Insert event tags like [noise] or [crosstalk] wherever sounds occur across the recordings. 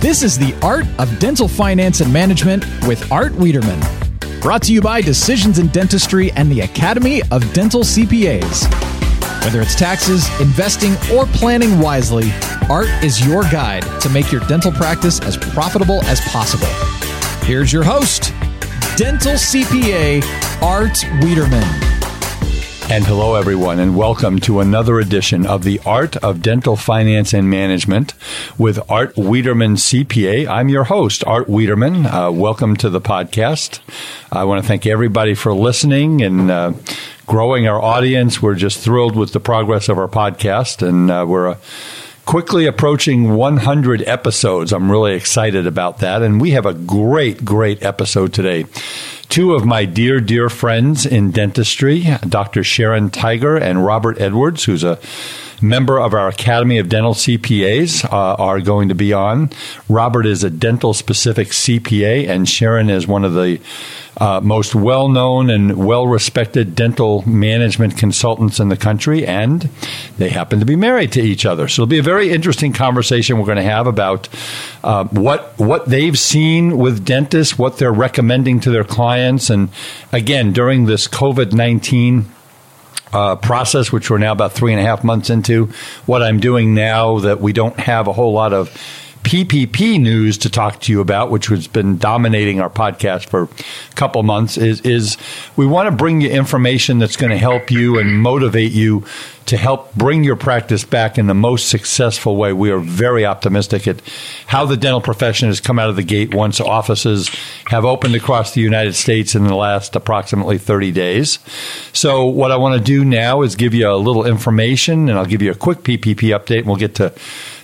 This is the Art of Dental Finance and Management with Art Wiederman. Brought to you by Decisions in Dentistry and the Academy of Dental CPAs. Whether it's taxes, investing, or planning wisely, Art is your guide to make your dental practice as profitable as possible. Here's your host, Dental CPA Art Wiederman. And hello, everyone, and welcome to another edition of the Art of Dental Finance and Management with Art Wiederman CPA. I'm your host, Art Wiederman. Uh, welcome to the podcast. I want to thank everybody for listening and uh, growing our audience. We're just thrilled with the progress of our podcast, and uh, we're a quickly approaching 100 episodes. I'm really excited about that. And we have a great, great episode today. Two of my dear, dear friends in dentistry, Dr. Sharon Tiger and Robert Edwards, who's a member of our Academy of Dental CPAs, uh, are going to be on. Robert is a dental specific CPA, and Sharon is one of the uh, most well known and well respected dental management consultants in the country, and they happen to be married to each other. So it'll be a very interesting conversation we're going to have about uh, what what they've seen with dentists, what they're recommending to their clients, and again during this COVID nineteen uh, process, which we're now about three and a half months into. What I'm doing now that we don't have a whole lot of PPP news to talk to you about, which has been dominating our podcast for a couple months, is, is we want to bring you information that's going to help you and motivate you to help bring your practice back in the most successful way. We are very optimistic at how the dental profession has come out of the gate once offices have opened across the United States in the last approximately 30 days. So, what I want to do now is give you a little information and I'll give you a quick PPP update and we'll get to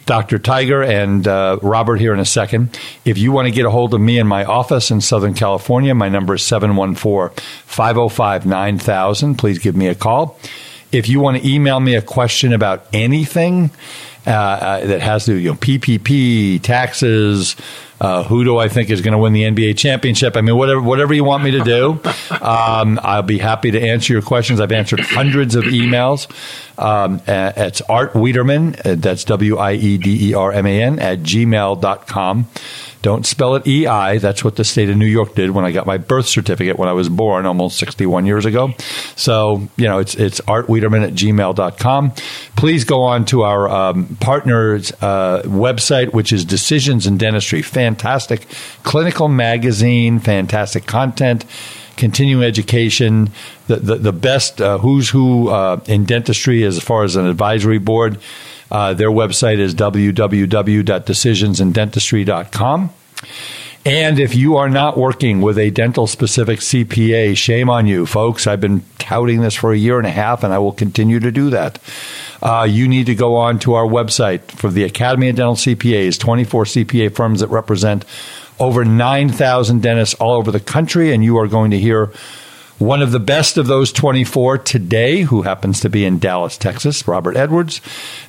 Dr. Tiger and uh, Robert here in a second. If you want to get a hold of me in my office in Southern California, my number is 714 505 9000. Please give me a call. If you want to email me a question about anything uh, uh, that has to do, you know, PPP, taxes, uh, who do I think is going to win the NBA championship? I mean, whatever whatever you want me to do, um, I'll be happy to answer your questions. I've answered hundreds of emails. Um, it's Art Wiederman, uh, that's W I E D E R M A N, at gmail.com. Don't spell it EI. That's what the state of New York did when I got my birth certificate when I was born almost 61 years ago. So, you know, it's, it's artwiederman at gmail.com. Please go on to our um, partner's uh, website, which is Decisions in Dentistry. Fantastic clinical magazine, fantastic content continuing education, the, the, the best uh, who's who uh, in dentistry as far as an advisory board. Uh, their website is www.decisionsindentistry.com. And if you are not working with a dental specific CPA, shame on you, folks. I've been touting this for a year and a half, and I will continue to do that. Uh, you need to go on to our website for the Academy of Dental CPAs, 24 CPA firms that represent over 9,000 dentists all over the country, and you are going to hear one of the best of those 24 today, who happens to be in Dallas, Texas, Robert Edwards.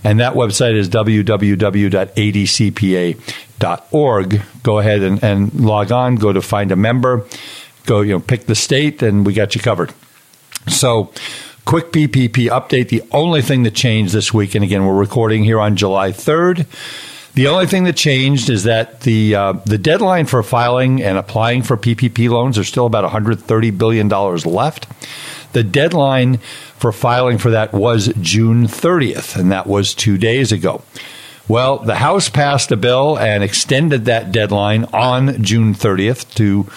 And that website is www.adcpa.org. Go ahead and, and log on, go to find a member, go, you know, pick the state, and we got you covered. So, quick PPP update. The only thing that changed this week, and again, we're recording here on July 3rd. The only thing that changed is that the uh, the deadline for filing and applying for PPP loans are still about 130 billion dollars left. The deadline for filing for that was June 30th, and that was two days ago. Well, the House passed a bill and extended that deadline on June 30th to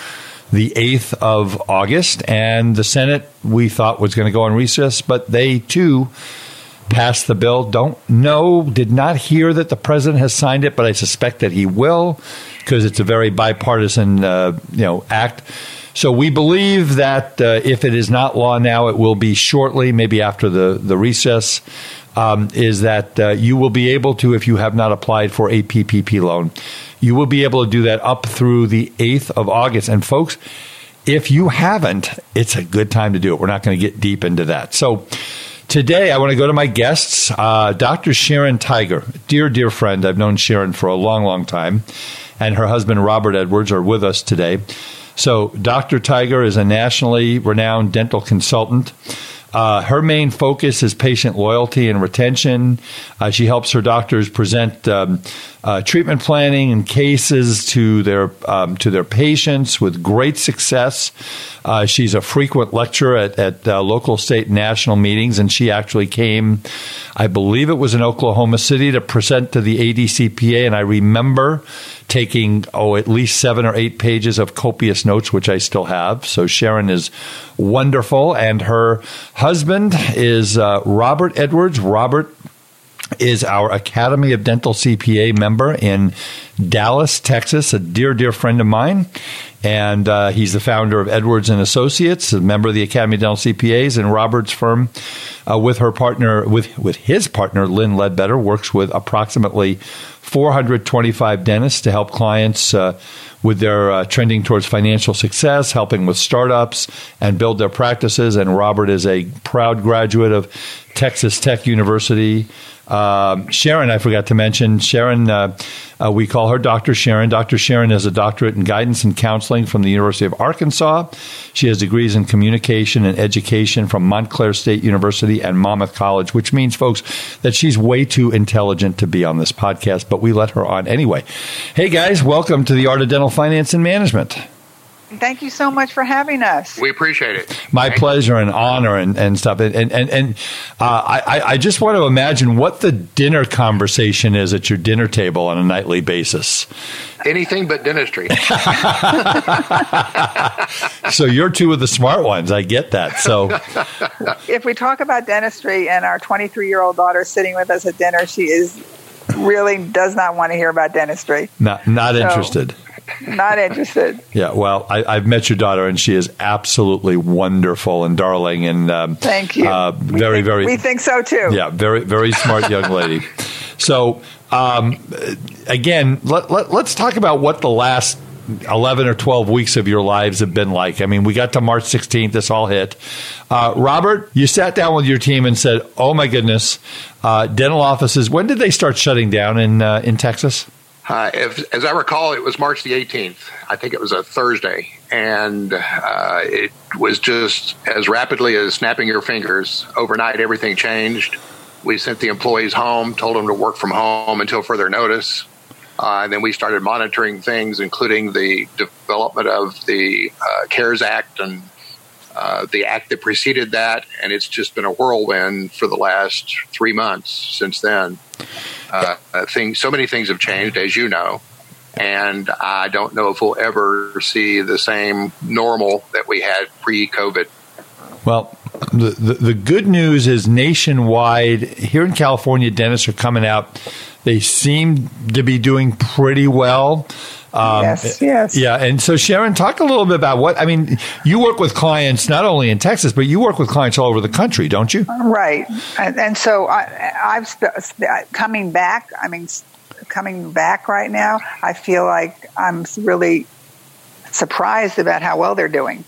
the 8th of August, and the Senate we thought was going to go on recess, but they too passed the bill. Don't know, did not hear that the president has signed it, but I suspect that he will because it's a very bipartisan, uh, you know, act. So we believe that uh, if it is not law now, it will be shortly, maybe after the the recess. Um, is that uh, you will be able to, if you have not applied for a PPP loan, you will be able to do that up through the 8th of August. And folks, if you haven't, it's a good time to do it. We're not going to get deep into that. So Today, I want to go to my guests, uh, Dr. Sharon Tiger, dear, dear friend. I've known Sharon for a long, long time, and her husband, Robert Edwards, are with us today. So, Dr. Tiger is a nationally renowned dental consultant. Uh, her main focus is patient loyalty and retention. Uh, she helps her doctors present um, uh, treatment planning and cases to their um, to their patients with great success. Uh, she's a frequent lecturer at, at uh, local, state, national meetings, and she actually came, I believe it was in Oklahoma City, to present to the ADCPA. And I remember taking oh at least seven or eight pages of copious notes, which I still have. So Sharon is wonderful, and her husband is uh, Robert Edwards. Robert is our Academy of Dental CPA member in Dallas, Texas, a dear, dear friend of mine. And uh, he's the founder of Edwards and Associates, a member of the Academy of Dental CPAs, and Robert's firm, uh, with her partner, with with his partner Lynn Ledbetter, works with approximately 425 dentists to help clients uh, with their uh, trending towards financial success, helping with startups and build their practices. And Robert is a proud graduate of Texas Tech University. Um, Sharon, I forgot to mention, Sharon, uh, uh, we call her Dr. Sharon. Dr. Sharon has a doctorate in guidance and counseling from the University of Arkansas. She has degrees in communication and education from Montclair State University and Monmouth College, which means, folks, that she's way too intelligent to be on this podcast, but we let her on anyway. Hey, guys, welcome to the Art of Dental Finance and Management. Thank you so much for having us. We appreciate it. My Thank pleasure and honor and, and stuff. And and and uh, I I just want to imagine what the dinner conversation is at your dinner table on a nightly basis. Anything but dentistry. [laughs] so you're two of the smart ones. I get that. So if we talk about dentistry and our 23 year old daughter sitting with us at dinner, she is really does not want to hear about dentistry. Not not so, interested. Not interested. Yeah, well, I, have met your daughter, and she is absolutely wonderful and darling, and um, thank you. Uh, very, think, very. We think so too. Yeah, very, very smart young lady. So, um, again, let, let, let's talk about what the last 11 or 12 weeks of your lives have been like. I mean, we got to March 16th, this all hit. Uh, Robert, you sat down with your team and said, oh my goodness, uh, dental offices, when did they start shutting down in, uh, in Texas? Uh, if, as I recall, it was March the 18th. I think it was a Thursday. And uh, it was just as rapidly as snapping your fingers. Overnight, everything changed. We sent the employees home, told them to work from home until further notice. Uh, and then we started monitoring things, including the development of the uh, CARES Act and uh, the act that preceded that. And it's just been a whirlwind for the last three months since then. Uh, things, so many things have changed, as you know, and I don't know if we'll ever see the same normal that we had pre-COVID. Well, the, the, the good news is nationwide here in California, dentists are coming out. They seem to be doing pretty well. Um, yes, yes. Yeah. And so, Sharon, talk a little bit about what, I mean, you work with clients not only in Texas, but you work with clients all over the country, don't you? Right. And, and so I, have coming back, I mean, coming back right now, I feel like I'm really surprised about how well they're doing.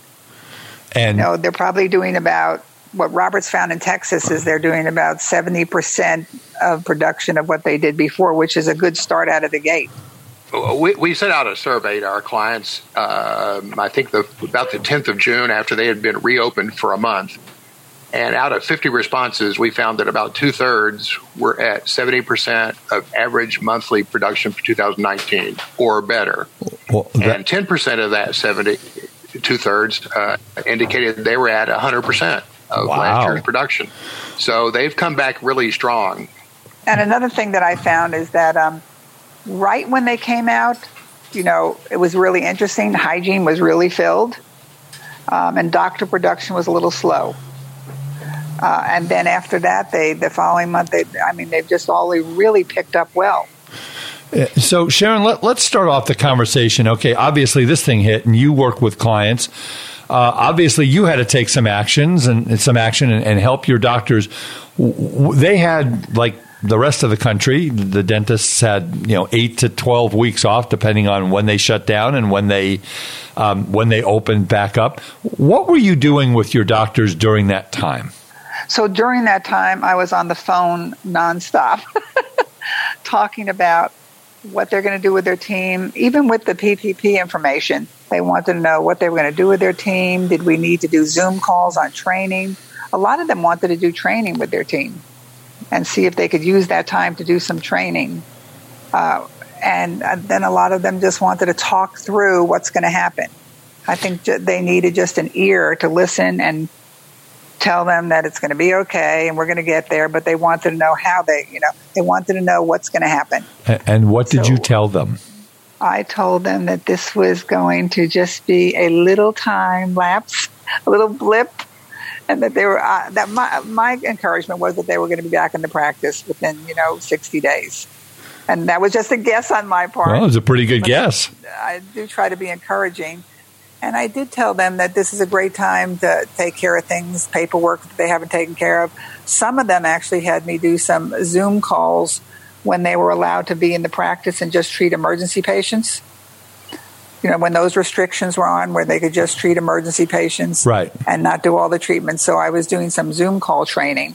And you know, they're probably doing about what Roberts found in Texas is they're doing about 70% of production of what they did before, which is a good start out of the gate we, we sent out a survey to our clients. Um, I think the, about the 10th of June, after they had been reopened for a month, and out of 50 responses, we found that about two thirds were at 70% of average monthly production for 2019 or better, well, that- and 10% of that 70, two thirds uh, indicated they were at 100% of wow. last year's production. So they've come back really strong. And another thing that I found is that um, right when they came out, you know, it was really interesting. Hygiene was really filled, um, and doctor production was a little slow. Uh, and then after that, they the following month, they, I mean, they've just all really picked up well. Uh, so, Sharon, let, us start off the conversation. Okay, obviously, this thing hit, and you work with clients. Uh, obviously, you had to take some actions and some action and, and help your doctors. They had like the rest of the country, the dentists had you know eight to twelve weeks off, depending on when they shut down and when they um, when they opened back up. What were you doing with your doctors during that time? So during that time, I was on the phone nonstop, [laughs] talking about what they're going to do with their team, even with the PPP information. They wanted to know what they were going to do with their team. Did we need to do Zoom calls on training? a lot of them wanted to do training with their team and see if they could use that time to do some training. Uh, and uh, then a lot of them just wanted to talk through what's going to happen. I think they needed just an ear to listen and tell them that it's going to be okay and we're going to get there, but they wanted to know how they, you know, they wanted to know what's going to happen. And what did so you tell them? I told them that this was going to just be a little time lapse, a little blip, [laughs] and that they were uh, that my my encouragement was that they were going to be back in the practice within you know 60 days. And that was just a guess on my part. Well, it was a pretty good but guess. I do try to be encouraging. And I did tell them that this is a great time to take care of things, paperwork that they haven't taken care of. Some of them actually had me do some Zoom calls when they were allowed to be in the practice and just treat emergency patients. You know, when those restrictions were on where they could just treat emergency patients right. and not do all the treatments. So I was doing some Zoom call training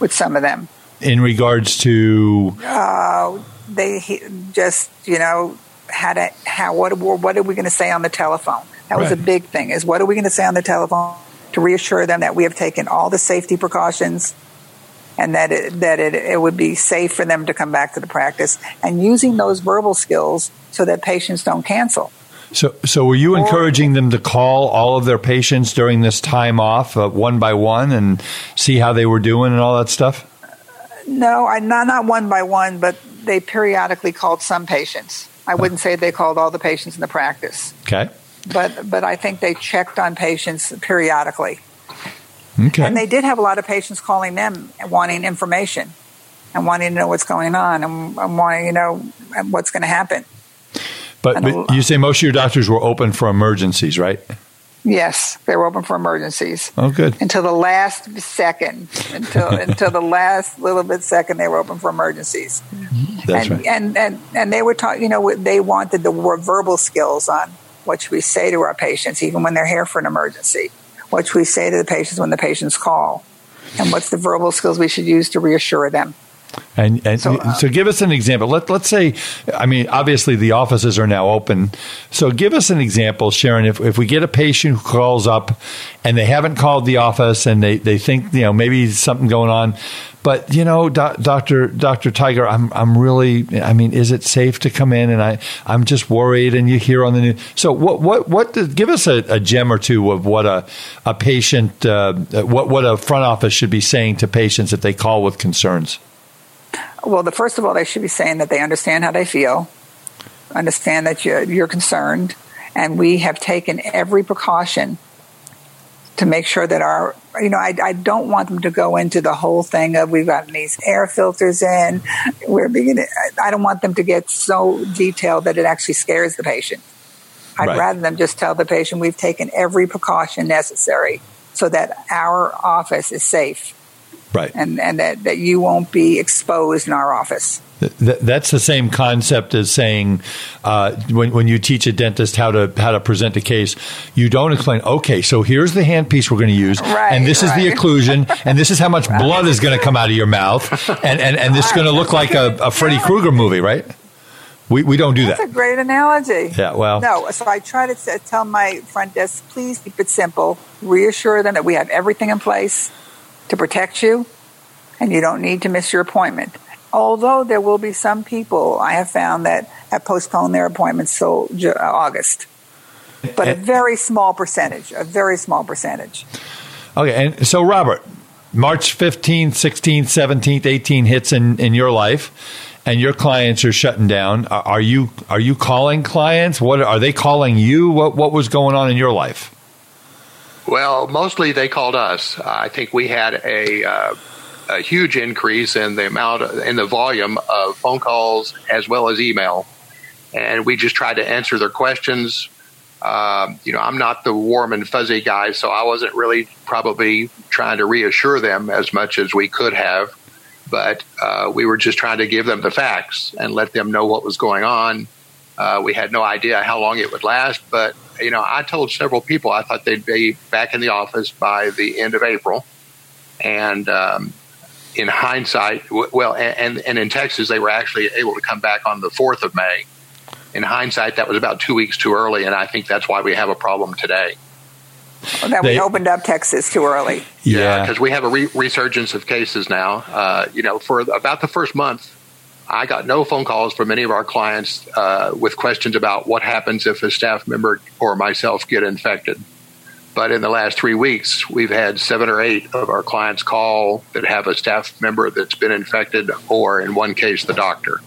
with some of them. In regards to? Uh, they just, you know, how to how what what are we going to say on the telephone? That was right. a big thing. Is what are we going to say on the telephone to reassure them that we have taken all the safety precautions and that it, that it, it would be safe for them to come back to the practice and using those verbal skills so that patients don't cancel. So, so were you encouraging them to call all of their patients during this time off, uh, one by one, and see how they were doing and all that stuff? No, I not not one by one, but they periodically called some patients. I wouldn't say they called all the patients in the practice. Okay. But but I think they checked on patients periodically. Okay. And they did have a lot of patients calling them wanting information and wanting to know what's going on and, and wanting to know what's going to happen. But, but you say most of your doctors were open for emergencies, right? Yes, they were open for emergencies. Oh, good. Until the last second, until [laughs] until the last little bit second, they were open for emergencies. Mm-hmm. That's and, right. And and and they were talking. You know, they wanted the verbal skills on what should we say to our patients, even when they're here for an emergency. What should we say to the patients when the patients call, and what's the verbal skills we should use to reassure them. And, and so, uh, so, give us an example. Let, let's say, I mean, obviously the offices are now open. So give us an example, Sharon. If, if we get a patient who calls up and they haven't called the office and they, they think, you know, maybe something going on, but you know, Doctor Doctor Tiger, I'm I'm really, I mean, is it safe to come in? And I I'm just worried. And you hear on the news. So what what what? Give us a, a, gem or two of what a a patient, uh, what what a front office should be saying to patients if they call with concerns. Well, the first of all, they should be saying that they understand how they feel, understand that you're, you're concerned, and we have taken every precaution to make sure that our you know I, I, don't want them to go into the whole thing of we've got these air filters in. We're beginning i don't want them to get so detailed that it actually scares the patient. I'd right. rather them just tell the patient we've taken every precaution necessary so that our office is safe right and and that, that you won't be exposed in our office that's the same concept as saying uh, when, when you teach a dentist how to how to present a case, you don't explain. Okay, so here's the handpiece we're going to use, right, and this right. is the occlusion, [laughs] and this is how much right. blood is going to come out of your mouth, and and, and this is going to look like a, a Freddy [laughs] Krueger movie, right? We, we don't do That's that. That's a great analogy. Yeah, well. No, so I try to tell my front desk, please keep it simple. Reassure them that we have everything in place to protect you, and you don't need to miss your appointment. Although there will be some people I have found that have postponed their appointments till uh, August, but a very small percentage, a very small percentage. Okay, and so Robert, March 15th, 16th, 17th, 18th hits in, in your life and your clients are shutting down. Are you are you calling clients? What are they calling you? What what was going on in your life? Well, mostly they called us. I think we had a uh, a huge increase in the amount in the volume of phone calls as well as email, and we just tried to answer their questions. Uh, you know, I'm not the warm and fuzzy guy, so I wasn't really probably trying to reassure them as much as we could have. But uh, we were just trying to give them the facts and let them know what was going on. Uh, we had no idea how long it would last, but you know, I told several people I thought they'd be back in the office by the end of April, and um, in hindsight, well, and, and in Texas, they were actually able to come back on the 4th of May. In hindsight, that was about two weeks too early, and I think that's why we have a problem today. that they, we opened up Texas too early. Yeah, because yeah, we have a re- resurgence of cases now. Uh, you know, for about the first month, I got no phone calls from any of our clients uh, with questions about what happens if a staff member or myself get infected. But in the last three weeks, we've had seven or eight of our clients call that have a staff member that's been infected, or in one case, the doctor.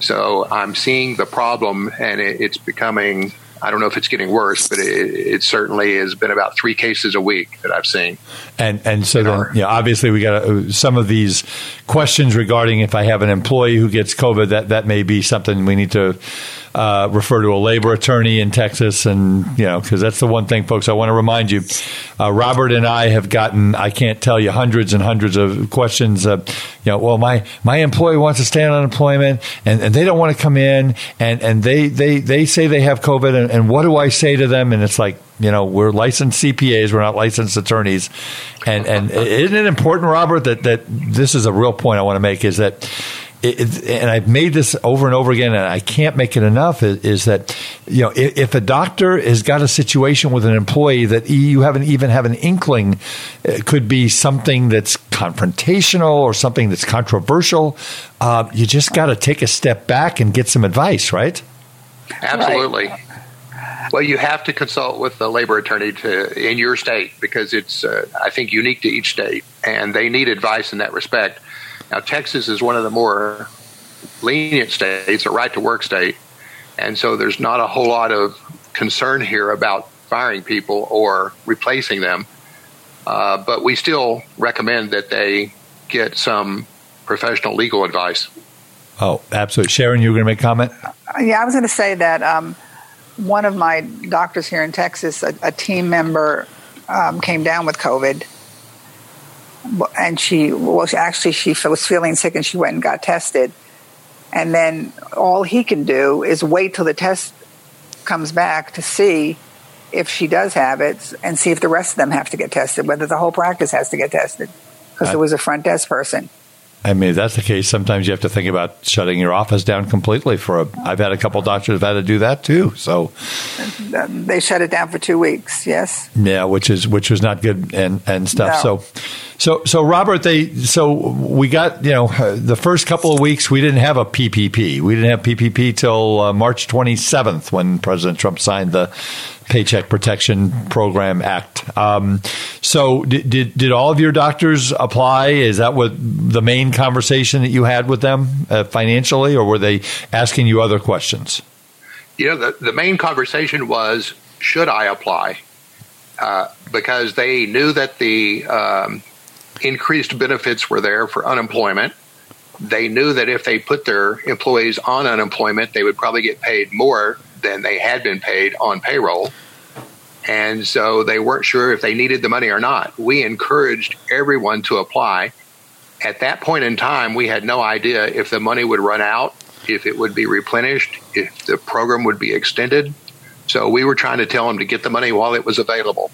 So I'm seeing the problem, and it's becoming I don't know if it's getting worse, but it, it, certainly has been about three cases a week that I've seen. And and so then, yeah, obviously we got some of these questions regarding if I have an employee who gets COVID, that that may be something we need to uh, refer to a labor attorney in Texas, and you know, because that's the one thing, folks. I want to remind you, uh, Robert and I have gotten I can't tell you hundreds and hundreds of questions. You know, well, my my employee wants to stay on unemployment, and, and they don't want to come in, and and they they they say they have COVID, and, and what do I say to them? And it's like you know we're licensed CPAs, we're not licensed attorneys, and and isn't it important, Robert, that that this is a real point I want to make is that it, and I've made this over and over again, and I can't make it enough. Is, is that you know if, if, a doctor has got a situation with an employee that you haven't even have an inkling, it could be something that's confrontational or something that's controversial. Uh, you just got to take a step back and get some advice, right? Absolutely. Right. Well, you have to consult with the labor attorney to in your state because it's, uh, I think, unique to each state, and they need advice in that respect now, Texas is one of the more lenient states, a right to work state. And so there's not a whole lot of concern here about firing people or replacing them. Uh, but we still recommend that they get some professional legal advice. Oh, absolutely. Sharon, you were going to make a comment? Yeah, I was going to say that um, one of my doctors here in Texas, a, a team member, um, came down with COVID and she was actually she was feeling sick and she went and got tested and then all he can do is wait till the test comes back to see if she does have it and see if the rest of them have to get tested whether the whole practice has to get tested because there was a front desk person I mean, if that's the case, sometimes you have to think about shutting your office down completely. For a, I've had a couple doctors have had to do that too. So they shut it down for two weeks. Yes. Yeah, which is which was not good and and stuff. No. So, so so Robert, they so we got you know the first couple of weeks we didn't have a PPP. We didn't have PPP till uh, March 27th when President Trump signed the Paycheck Protection Program Act. Um, so, did, did, did all of your doctors apply? Is that what the main conversation that you had with them uh, financially, or were they asking you other questions? You know, the, the main conversation was should I apply? Uh, because they knew that the um, increased benefits were there for unemployment. They knew that if they put their employees on unemployment, they would probably get paid more than they had been paid on payroll. And so they weren't sure if they needed the money or not. We encouraged everyone to apply. At that point in time, we had no idea if the money would run out, if it would be replenished, if the program would be extended. So we were trying to tell them to get the money while it was available.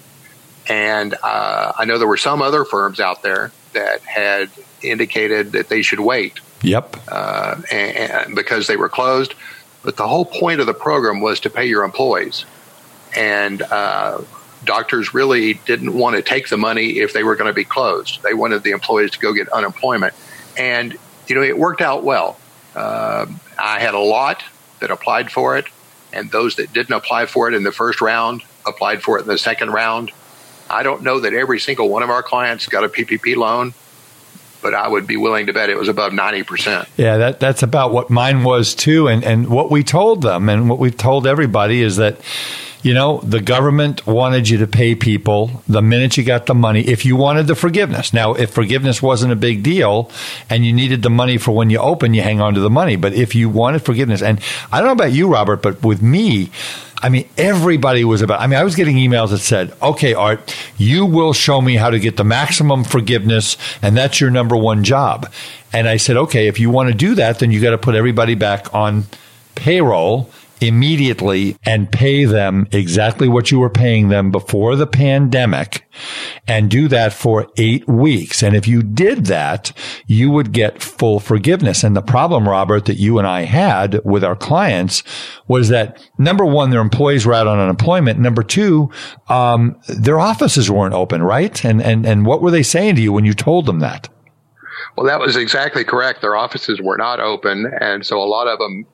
And uh, I know there were some other firms out there that had indicated that they should wait. Yep. Uh, and, and because they were closed. But the whole point of the program was to pay your employees. And uh, doctors really didn't want to take the money if they were going to be closed. They wanted the employees to go get unemployment. And, you know, it worked out well. Uh, I had a lot that applied for it, and those that didn't apply for it in the first round applied for it in the second round. I don't know that every single one of our clients got a PPP loan, but I would be willing to bet it was above 90%. Yeah, that, that's about what mine was too. And, and what we told them and what we've told everybody is that, you know, the government wanted you to pay people the minute you got the money if you wanted the forgiveness. Now, if forgiveness wasn't a big deal and you needed the money for when you open, you hang on to the money. But if you wanted forgiveness, and I don't know about you, Robert, but with me, I mean, everybody was about. I mean, I was getting emails that said, "Okay, Art, you will show me how to get the maximum forgiveness, and that's your number one job." And I said, "Okay, if you want to do that, then you got to put everybody back on payroll." Immediately and pay them exactly what you were paying them before the pandemic and do that for eight weeks. And if you did that, you would get full forgiveness. And the problem, Robert, that you and I had with our clients was that number one, their employees were out on unemployment. Number two, um, their offices weren't open, right? And, and, and what were they saying to you when you told them that? Well, that was exactly correct. Their offices were not open. And so a lot of them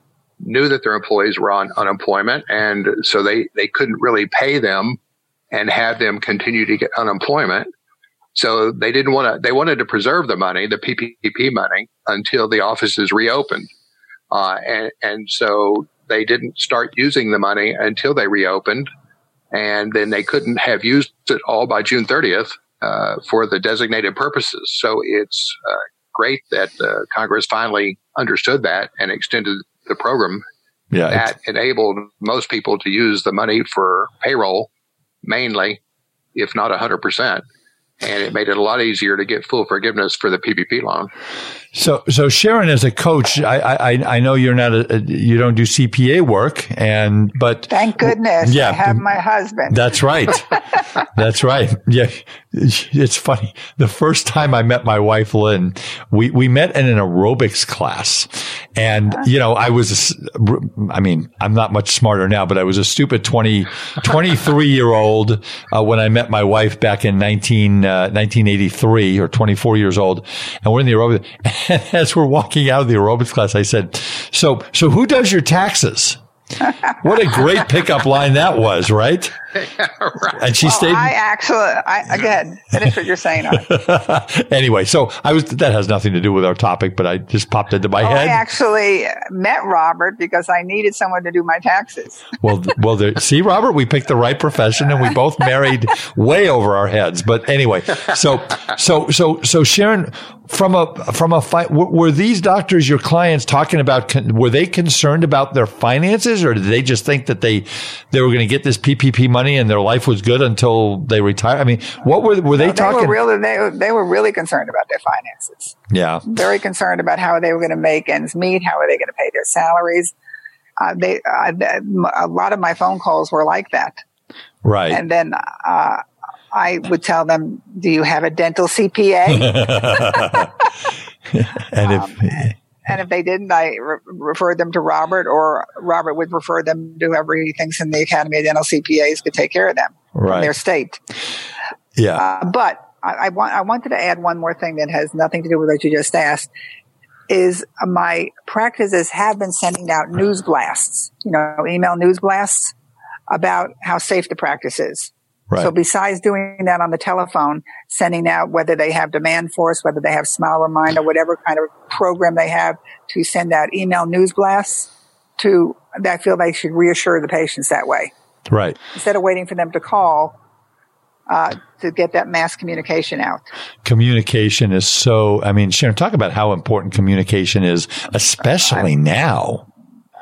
knew that their employees were on unemployment. And so they, they couldn't really pay them and have them continue to get unemployment. So they didn't want to, they wanted to preserve the money, the PPP money until the offices reopened. Uh, and, and so they didn't start using the money until they reopened. And then they couldn't have used it all by June 30th uh, for the designated purposes. So it's uh, great that uh, Congress finally understood that and extended the program yeah, that enabled most people to use the money for payroll mainly, if not 100%. And it made it a lot easier to get full forgiveness for the PPP loan. So, so Sharon, as a coach, I, I, I know you're not a, you don't do CPA work and, but. Thank goodness. Yeah. I have my husband. That's right. [laughs] that's right. Yeah. It's funny. The first time I met my wife, Lynn, we, we met in an aerobics class and, you know, I was, I mean, I'm not much smarter now, but I was a stupid 20, 23 year old, uh, when I met my wife back in 19, uh, 1983 or 24 years old and we're in the aerobics [laughs] as we're walking out of the aerobics class, I said, "So, so who does your taxes?" what a great pickup line that was, right? Right. [laughs] And she well, stayed. I actually, I, again, finish what you're saying. [laughs] anyway, so I was, that has nothing to do with our topic, but I just popped into my oh, well, head. I actually met Robert because I needed someone to do my taxes. [laughs] well, well, there, see, Robert, we picked the right profession and we both married way over our heads. But anyway, so, so, so, so Sharon, from a, from a fight, were these doctors your clients talking about, were they concerned about their finances or did they just think that they, they were going to get this PPP money money and their life was good until they retired? I mean, what were were they no, talking? They were really they, they were really concerned about their finances. Yeah, very concerned about how they were going to make ends meet. How are they going to pay their salaries? Uh, they uh, a lot of my phone calls were like that. Right, and then. Uh, I would tell them, "Do you have a dental CPA?" [laughs] and if um, and if they didn't, I re- referred them to Robert, or Robert would refer them to whoever he thinks in the Academy of Dental CPAs could take care of them right. from their state. Yeah. Uh, but I, I, want, I wanted to add one more thing that has nothing to do with what you just asked. Is my practices have been sending out news blasts, you know, email news blasts about how safe the practice is. Right. So besides doing that on the telephone, sending out whether they have Demandforce, whether they have Smile Reminder, whatever kind of program they have to send out email news blasts to, I feel they should reassure the patients that way. Right. Instead of waiting for them to call, uh, to get that mass communication out. Communication is so, I mean, Sharon, talk about how important communication is, especially now.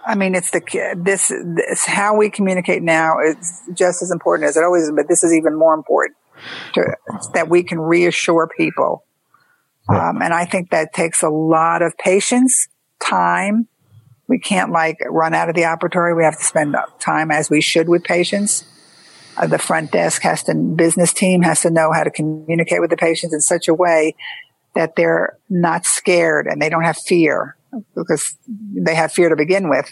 I mean, it's the this, this how we communicate now is just as important as it always is, but this is even more important to, that we can reassure people. Um, and I think that takes a lot of patience, time. We can't like run out of the operatory. We have to spend time as we should with patients. Uh, the front desk has to, business team has to know how to communicate with the patients in such a way that they're not scared and they don't have fear because they have fear to begin with,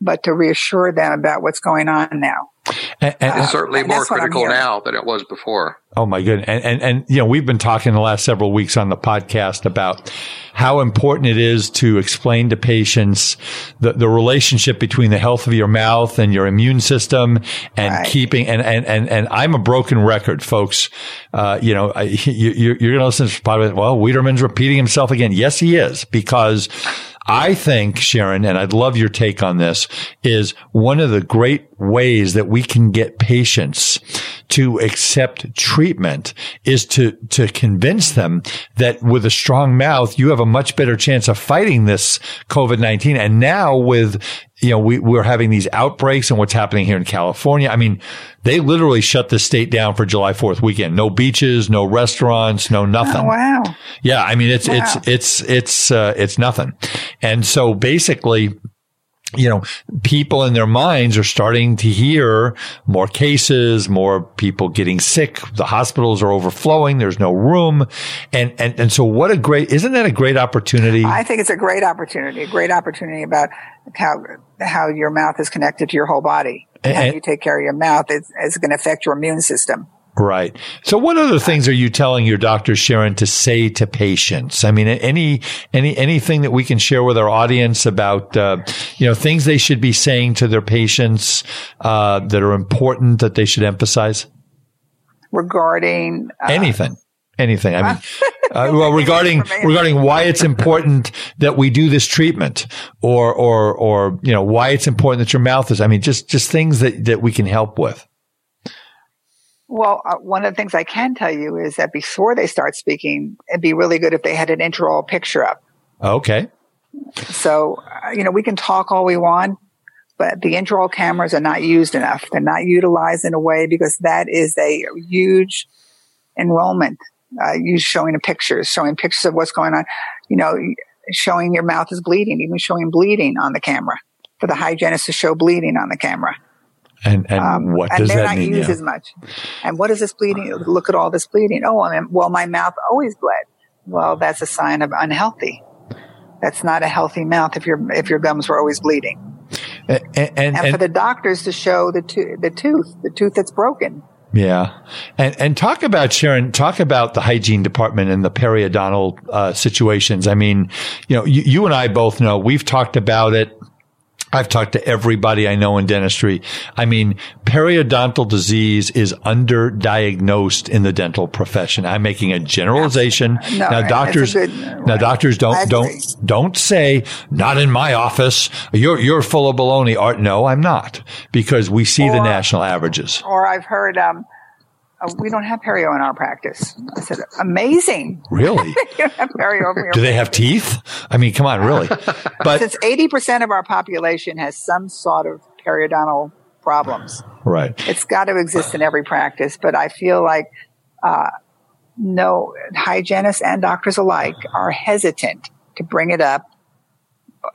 but to reassure them about what's going on now. And, and it's certainly more critical now than it was before. Oh my goodness. And, and, and, you know, we've been talking the last several weeks on the podcast about how important it is to explain to patients the, the relationship between the health of your mouth and your immune system and right. keeping, and, and, and, and I'm a broken record, folks. Uh, you know, I, [laughs] you, are going to listen to this podcast. Well, Wiederman's repeating himself again. Yes, he is because I think, Sharon, and I'd love your take on this, is one of the great ways that we can get patients to accept treatment is to, to convince them that with a strong mouth, you have a much better chance of fighting this COVID-19. And now with you know, we, we're having these outbreaks and what's happening here in California. I mean, they literally shut the state down for July 4th weekend. No beaches, no restaurants, no nothing. Oh, wow. Yeah. I mean, it's, wow. it's, it's, it's, uh, it's nothing. And so basically, you know, people in their minds are starting to hear more cases, more people getting sick. The hospitals are overflowing. There's no room. And, and, and so what a great, isn't that a great opportunity? I think it's a great opportunity, a great opportunity about how, how your mouth is connected to your whole body. And, how you take care of your mouth is, is going to affect your immune system. Right. So what other things are you telling your doctors, Sharon, to say to patients? I mean, any, any, anything that we can share with our audience about, uh, you know, things they should be saying to their patients, uh, that are important that they should emphasize? Regarding uh, anything. Anything. I mean, [laughs] uh, well, regarding regarding why it's important that we do this treatment, or or or you know why it's important that your mouth is. I mean, just just things that that we can help with. Well, uh, one of the things I can tell you is that before they start speaking, it'd be really good if they had an intraoral picture up. Okay. So, uh, you know, we can talk all we want, but the intraoral cameras are not used enough. They're not utilized in a way because that is a huge enrollment. Uh, you showing the pictures, showing pictures of what's going on, you know, showing your mouth is bleeding, even showing bleeding on the camera for the hygienist to show bleeding on the camera. And and um, what does and that mean? they're not used as much. And what is this bleeding? Look at all this bleeding. Oh, I mean, well, my mouth always bled. Well, that's a sign of unhealthy. That's not a healthy mouth if your if your gums were always bleeding. And, and, and for the doctors to show the to- the tooth, the tooth that's broken. Yeah, and and talk about Sharon. Talk about the hygiene department and the periodontal uh, situations. I mean, you know, you, you and I both know we've talked about it I've talked to everybody I know in dentistry. I mean, periodontal disease is underdiagnosed in the dental profession. I'm making a generalization. No, now doctors, good, now doctors don't, don't, don't say, not in my office. You're, you're full of baloney. Art. No, I'm not because we see or, the national averages. Or I've heard, um, uh, we don't have perio in our practice. I said, amazing. Really? [laughs] perio Do they have teeth? I mean, come on, really? [laughs] But since 80% of our population has some sort of periodontal problems. Right. It's got to exist in every practice, but I feel like, uh, no, hygienists and doctors alike are hesitant to bring it up.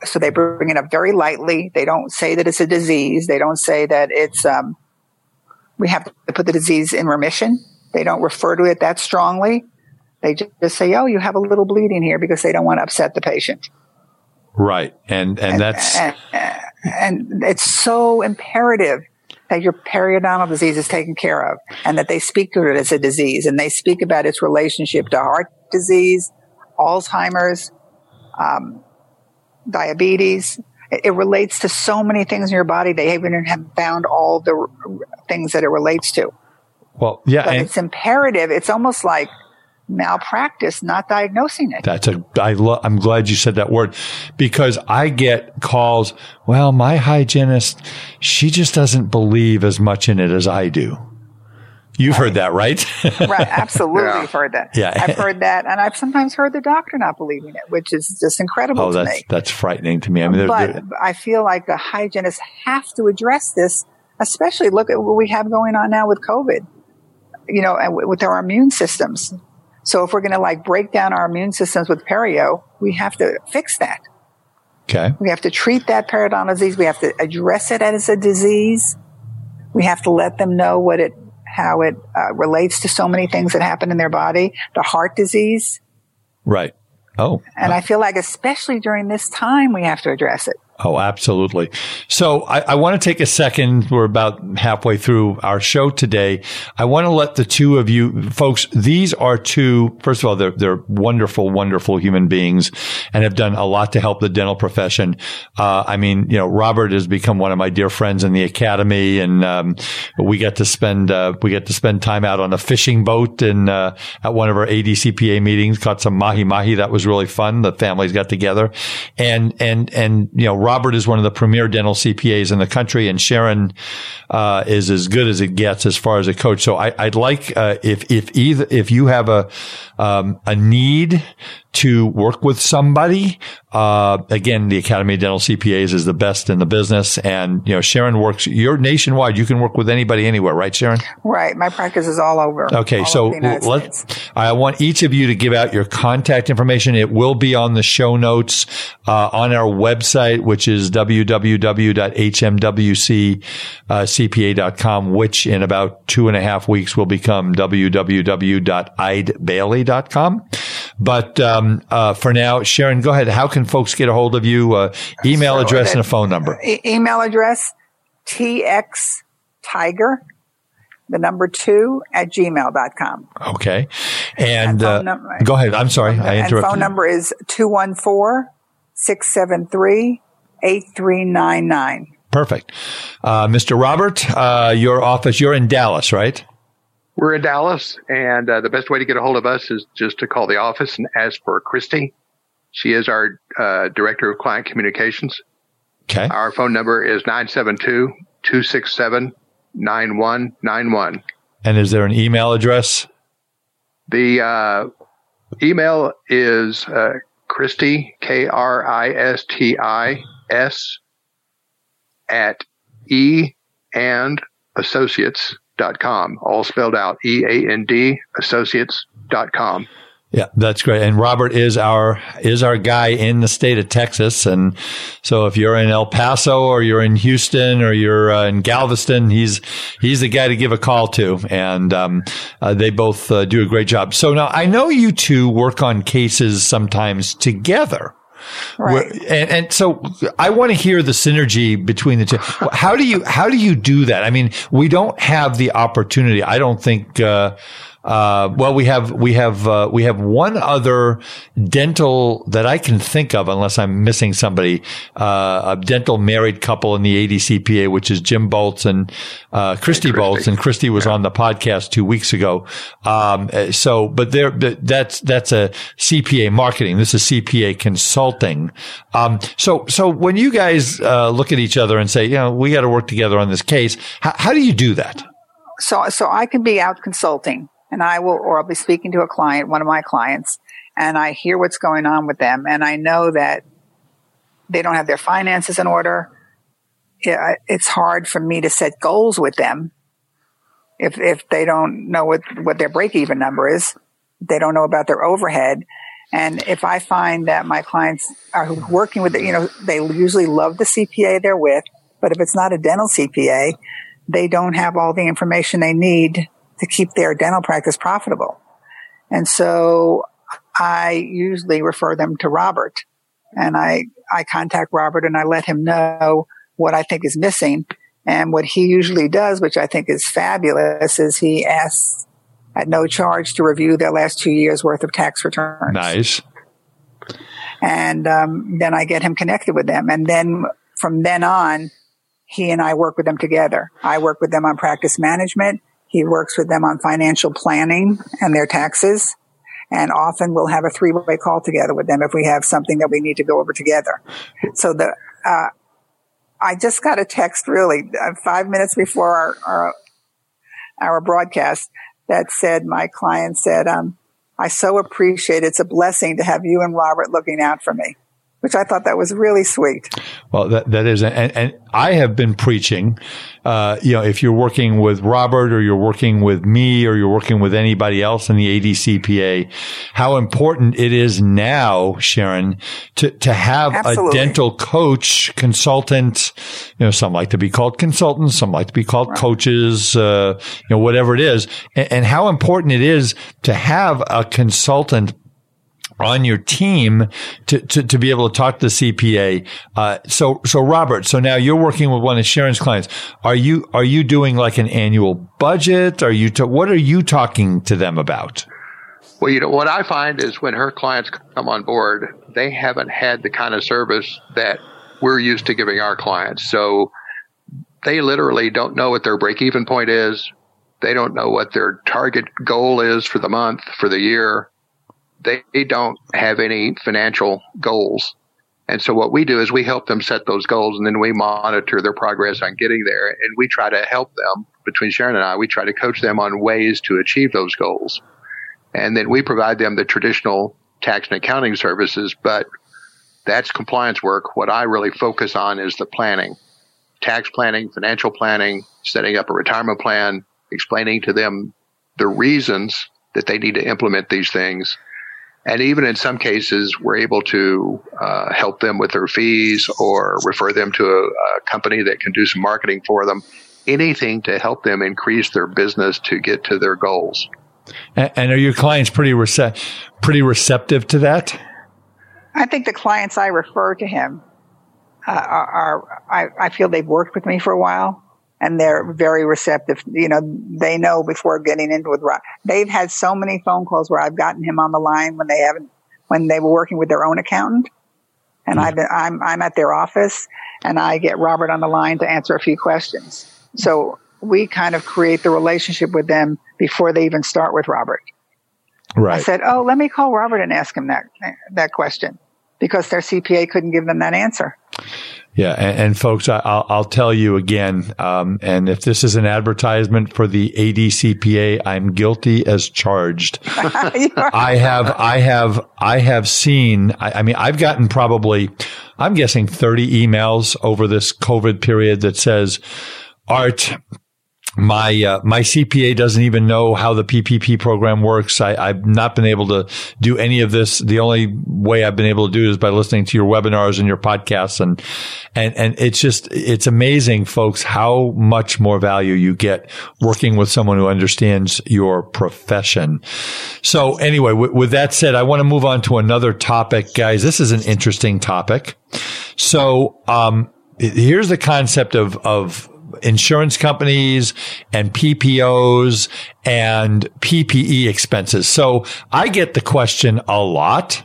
So they bring it up very lightly. They don't say that it's a disease. They don't say that it's, um, we have to put the disease in remission. They don't refer to it that strongly. They just say, "Oh, you have a little bleeding here," because they don't want to upset the patient. Right, and and, and that's and, and it's so imperative that your periodontal disease is taken care of, and that they speak to it as a disease, and they speak about its relationship to heart disease, Alzheimer's, um, diabetes, it relates to so many things in your body. They even have found all the things that it relates to. Well, yeah, but it's imperative. It's almost like malpractice not diagnosing it. That's a, I lo- I'm glad you said that word because I get calls. Well, my hygienist, she just doesn't believe as much in it as I do. You've right. heard that, right? right. [laughs] Absolutely yeah. heard that. Yeah. I've heard that. And I've sometimes heard the doctor not believing it, which is just incredible oh, to that's, me. That's frightening to me. I mean, but they're, I feel like the hygienists have to address this, especially look at what we have going on now with COVID, you know, and with our immune systems. So if we're going to like break down our immune systems with perio, we have to fix that. Okay. We have to treat that periodontal disease. We have to address it as a disease. We have to let them know what it how it uh, relates to so many things that happen in their body, the heart disease. Right. Oh. And I feel like, especially during this time, we have to address it. Oh, absolutely. So I, I, want to take a second. We're about halfway through our show today. I want to let the two of you folks, these are two, first of all, they're, they're wonderful, wonderful human beings and have done a lot to help the dental profession. Uh, I mean, you know, Robert has become one of my dear friends in the academy and, um, we get to spend, uh, we get to spend time out on a fishing boat and, uh, at one of our ADCPA meetings, caught some mahi mahi. That was really fun. The families got together and, and, and, you know, Robert is one of the premier dental CPAs in the country, and Sharon uh, is as good as it gets as far as a coach. So I, would like uh, if if either if you have a um, a need to work with somebody, uh, again, the Academy of Dental CPAs is the best in the business. And, you know, Sharon works, you're nationwide. You can work with anybody anywhere, right, Sharon? Right. My practice is all over. Okay. all so let's, I want each of you to give out your contact information. It will be on the show notes, uh, on our website, which is www.hmwccpa.com, which in about two and a half weeks will become But, um, uh, for now, Sharon, go ahead. How can folks get a hold of you? Uh, email so address and a phone number. E- email address, tx tiger, the number two at gmail.com. Okay. And, and uh, number, go ahead. I'm sorry. I interrupted. phone number is 214 673 8399. Perfect. Uh, Mr. Robert, uh, your office, you're in Dallas, right? We're in Dallas, and uh, the best way to get a hold of us is just to call the office and ask for Christy. She is our uh, director of client communications. Okay. Our phone number is 972 267 9191. And is there an email address? The uh, email is uh, Christy, K R I S T I S, at e and associates.com, all spelled out E A N D associates.com. Yeah, that's great. And Robert is our is our guy in the state of Texas. And so if you're in El Paso or you're in Houston or you're uh, in Galveston, he's he's the guy to give a call to. And um, uh, they both uh, do a great job. So now I know you two work on cases sometimes together. Right. And, and, so I want to hear the synergy between the two. [laughs] How do you, how do you do that? I mean, we don't have the opportunity. I don't think, uh, uh, well, we have we have uh, we have one other dental that I can think of, unless I'm missing somebody. Uh, a dental married couple in the ADCPA, which is Jim Bolts and uh, Christy, Christy Bolts, and Christy was yeah. on the podcast two weeks ago. Um, so, but there, that's that's a CPA marketing. This is CPA consulting. Um, so, so when you guys uh, look at each other and say, you know, we got to work together on this case, how, how do you do that? So, so I can be out consulting and I will, or I'll be speaking to a client, one of my clients, and I hear what's going on with them, and I know that they don't have their finances in order. It's hard for me to set goals with them if if they don't know what what their break even number is. They don't know about their overhead. And if I find that my clients are working with, you know, they usually love the CPA they're with, but if it's not a dental CPA, they don't have all the information they need to keep their dental practice profitable. And so I usually refer them to Robert and I, I contact Robert and I let him know what I think is missing. And what he usually does, which I think is fabulous, is he asks at no charge to review their last two years worth of tax returns. Nice. And um, then I get him connected with them. And then from then on, he and I work with them together. I work with them on practice management he works with them on financial planning and their taxes. And often we'll have a three way call together with them if we have something that we need to go over together. So the, uh, I just got a text really uh, five minutes before our, our, our broadcast that said my client said, um, I so appreciate it. It's a blessing to have you and Robert looking out for me which I thought that was really sweet. Well, that, that is, and, and I have been preaching, uh, you know, if you're working with Robert or you're working with me or you're working with anybody else in the ADCPA, how important it is now, Sharon, to, to have Absolutely. a dental coach, consultant, you know, some like to be called consultants, some like to be called right. coaches, uh, you know, whatever it is, and, and how important it is to have a consultant on your team to, to, to, be able to talk to the CPA. Uh, so, so Robert, so now you're working with one of Sharon's clients. Are you, are you doing like an annual budget? Are you, to, what are you talking to them about? Well, you know, what I find is when her clients come on board, they haven't had the kind of service that we're used to giving our clients. So they literally don't know what their break even point is. They don't know what their target goal is for the month, for the year they don't have any financial goals. And so what we do is we help them set those goals and then we monitor their progress on getting there. And we try to help them between Sharon and I, we try to coach them on ways to achieve those goals. And then we provide them the traditional tax and accounting services, but that's compliance work. What I really focus on is the planning, tax planning, financial planning, setting up a retirement plan, explaining to them the reasons that they need to implement these things. And even in some cases, we're able to uh, help them with their fees or refer them to a, a company that can do some marketing for them. Anything to help them increase their business to get to their goals. And, are your clients pretty rece- pretty receptive to that? I think the clients I refer to him uh, are, are I, I, feel they've worked with me for a while and they're very receptive. You know, they know before getting into with Rob. They've had so many phone calls where I've gotten him on the line when they haven't, when they were working with their own accountant. And mm-hmm. I've been, I'm, I'm at their office and I get Robert on the line to answer a few questions. So we kind of create the relationship with them before they even start with Robert. Right. I said, "Oh, let me call Robert and ask him that that question," because their CPA couldn't give them that answer. Yeah, and, and folks, I, will I'll tell you again, um, and if this is an advertisement for the ADCPA, I'm guilty as charged. [laughs] I have, I have, I have seen. I, I mean, I've gotten probably, I'm guessing, 30 emails over this COVID period that says, Art, my uh, my CPA doesn't even know how the PPP program works. I, have not been able to do any of this. The only way I've been able to do is by listening to your webinars and your podcasts, and and and it's just it's amazing, folks, how much more value you get working with someone who understands your profession. So anyway, w- with that said, I want to move on to another topic, guys. This is an interesting topic. So um, here's the concept of of insurance companies and PPOs and PPE expenses. So I get the question a lot.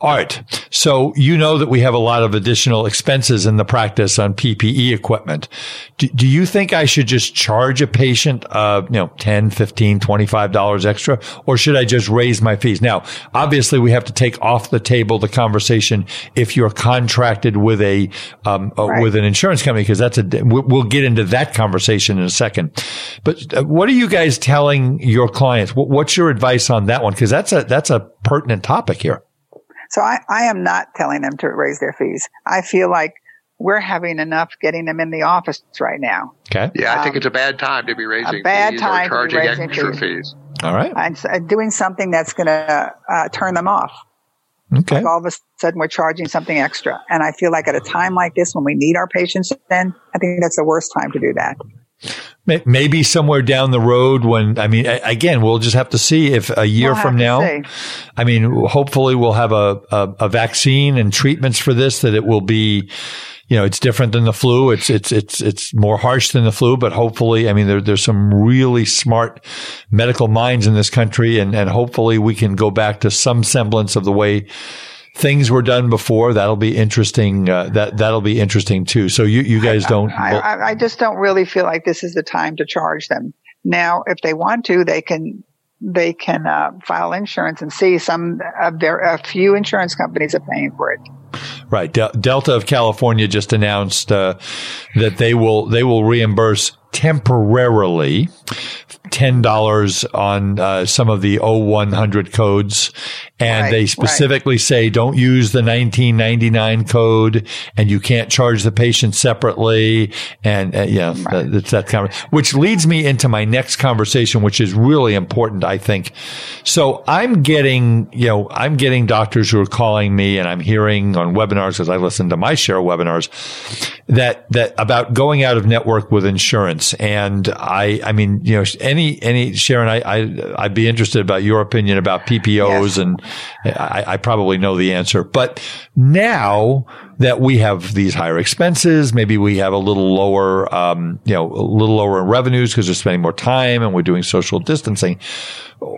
All right. So you know that we have a lot of additional expenses in the practice on PPE equipment. Do, do you think I should just charge a patient, uh, you know, 10, 15, 25 dollars extra or should I just raise my fees? Now, obviously we have to take off the table the conversation if you're contracted with a, um, uh, right. with an insurance company because that's a we'll get into that conversation in a second. But uh, what are you guys telling your clients? What's your advice on that one? Because that's a that's a pertinent topic here. So I, I am not telling them to raise their fees. I feel like we're having enough getting them in the office right now. Okay. Yeah, I think um, it's a bad time to be raising a bad fees time or charging extra fees. fees. All right. And uh, doing something that's going to uh, turn them off. Okay. Like all of a sudden we're charging something extra. And I feel like at a time like this when we need our patients then, I think that's the worst time to do that. Maybe somewhere down the road when, I mean, again, we'll just have to see if a year we'll from now, I mean, hopefully we'll have a, a, a, vaccine and treatments for this that it will be, you know, it's different than the flu. It's, it's, it's, it's more harsh than the flu, but hopefully, I mean, there, there's some really smart medical minds in this country and, and hopefully we can go back to some semblance of the way things were done before. That'll be interesting. Uh, that that'll be interesting too. So you you guys don't. I, I, I, just don't really feel like this is the time to charge them. Now, if they want to, they can they can uh, file insurance and see some a few insurance companies are paying for it. Right. De- Delta of California just announced uh, that they will they will reimburse temporarily $10 on uh, some of the 0100 codes. And right, they specifically right. say don't use the 1999 code and you can't charge the patient separately. And uh, yeah, right. that's that kind of, which leads me into my next conversation, which is really important, I think. So I'm getting, you know, I'm getting doctors who are calling me and I'm hearing on webinars because I listen to my share of webinars that, that about going out of network with insurance. And I, I mean, you know, any any Sharon, I, I I'd be interested about your opinion about PPOs, yes. and I, I probably know the answer. But now that we have these higher expenses, maybe we have a little lower, um, you know, a little lower in revenues because we're spending more time and we're doing social distancing.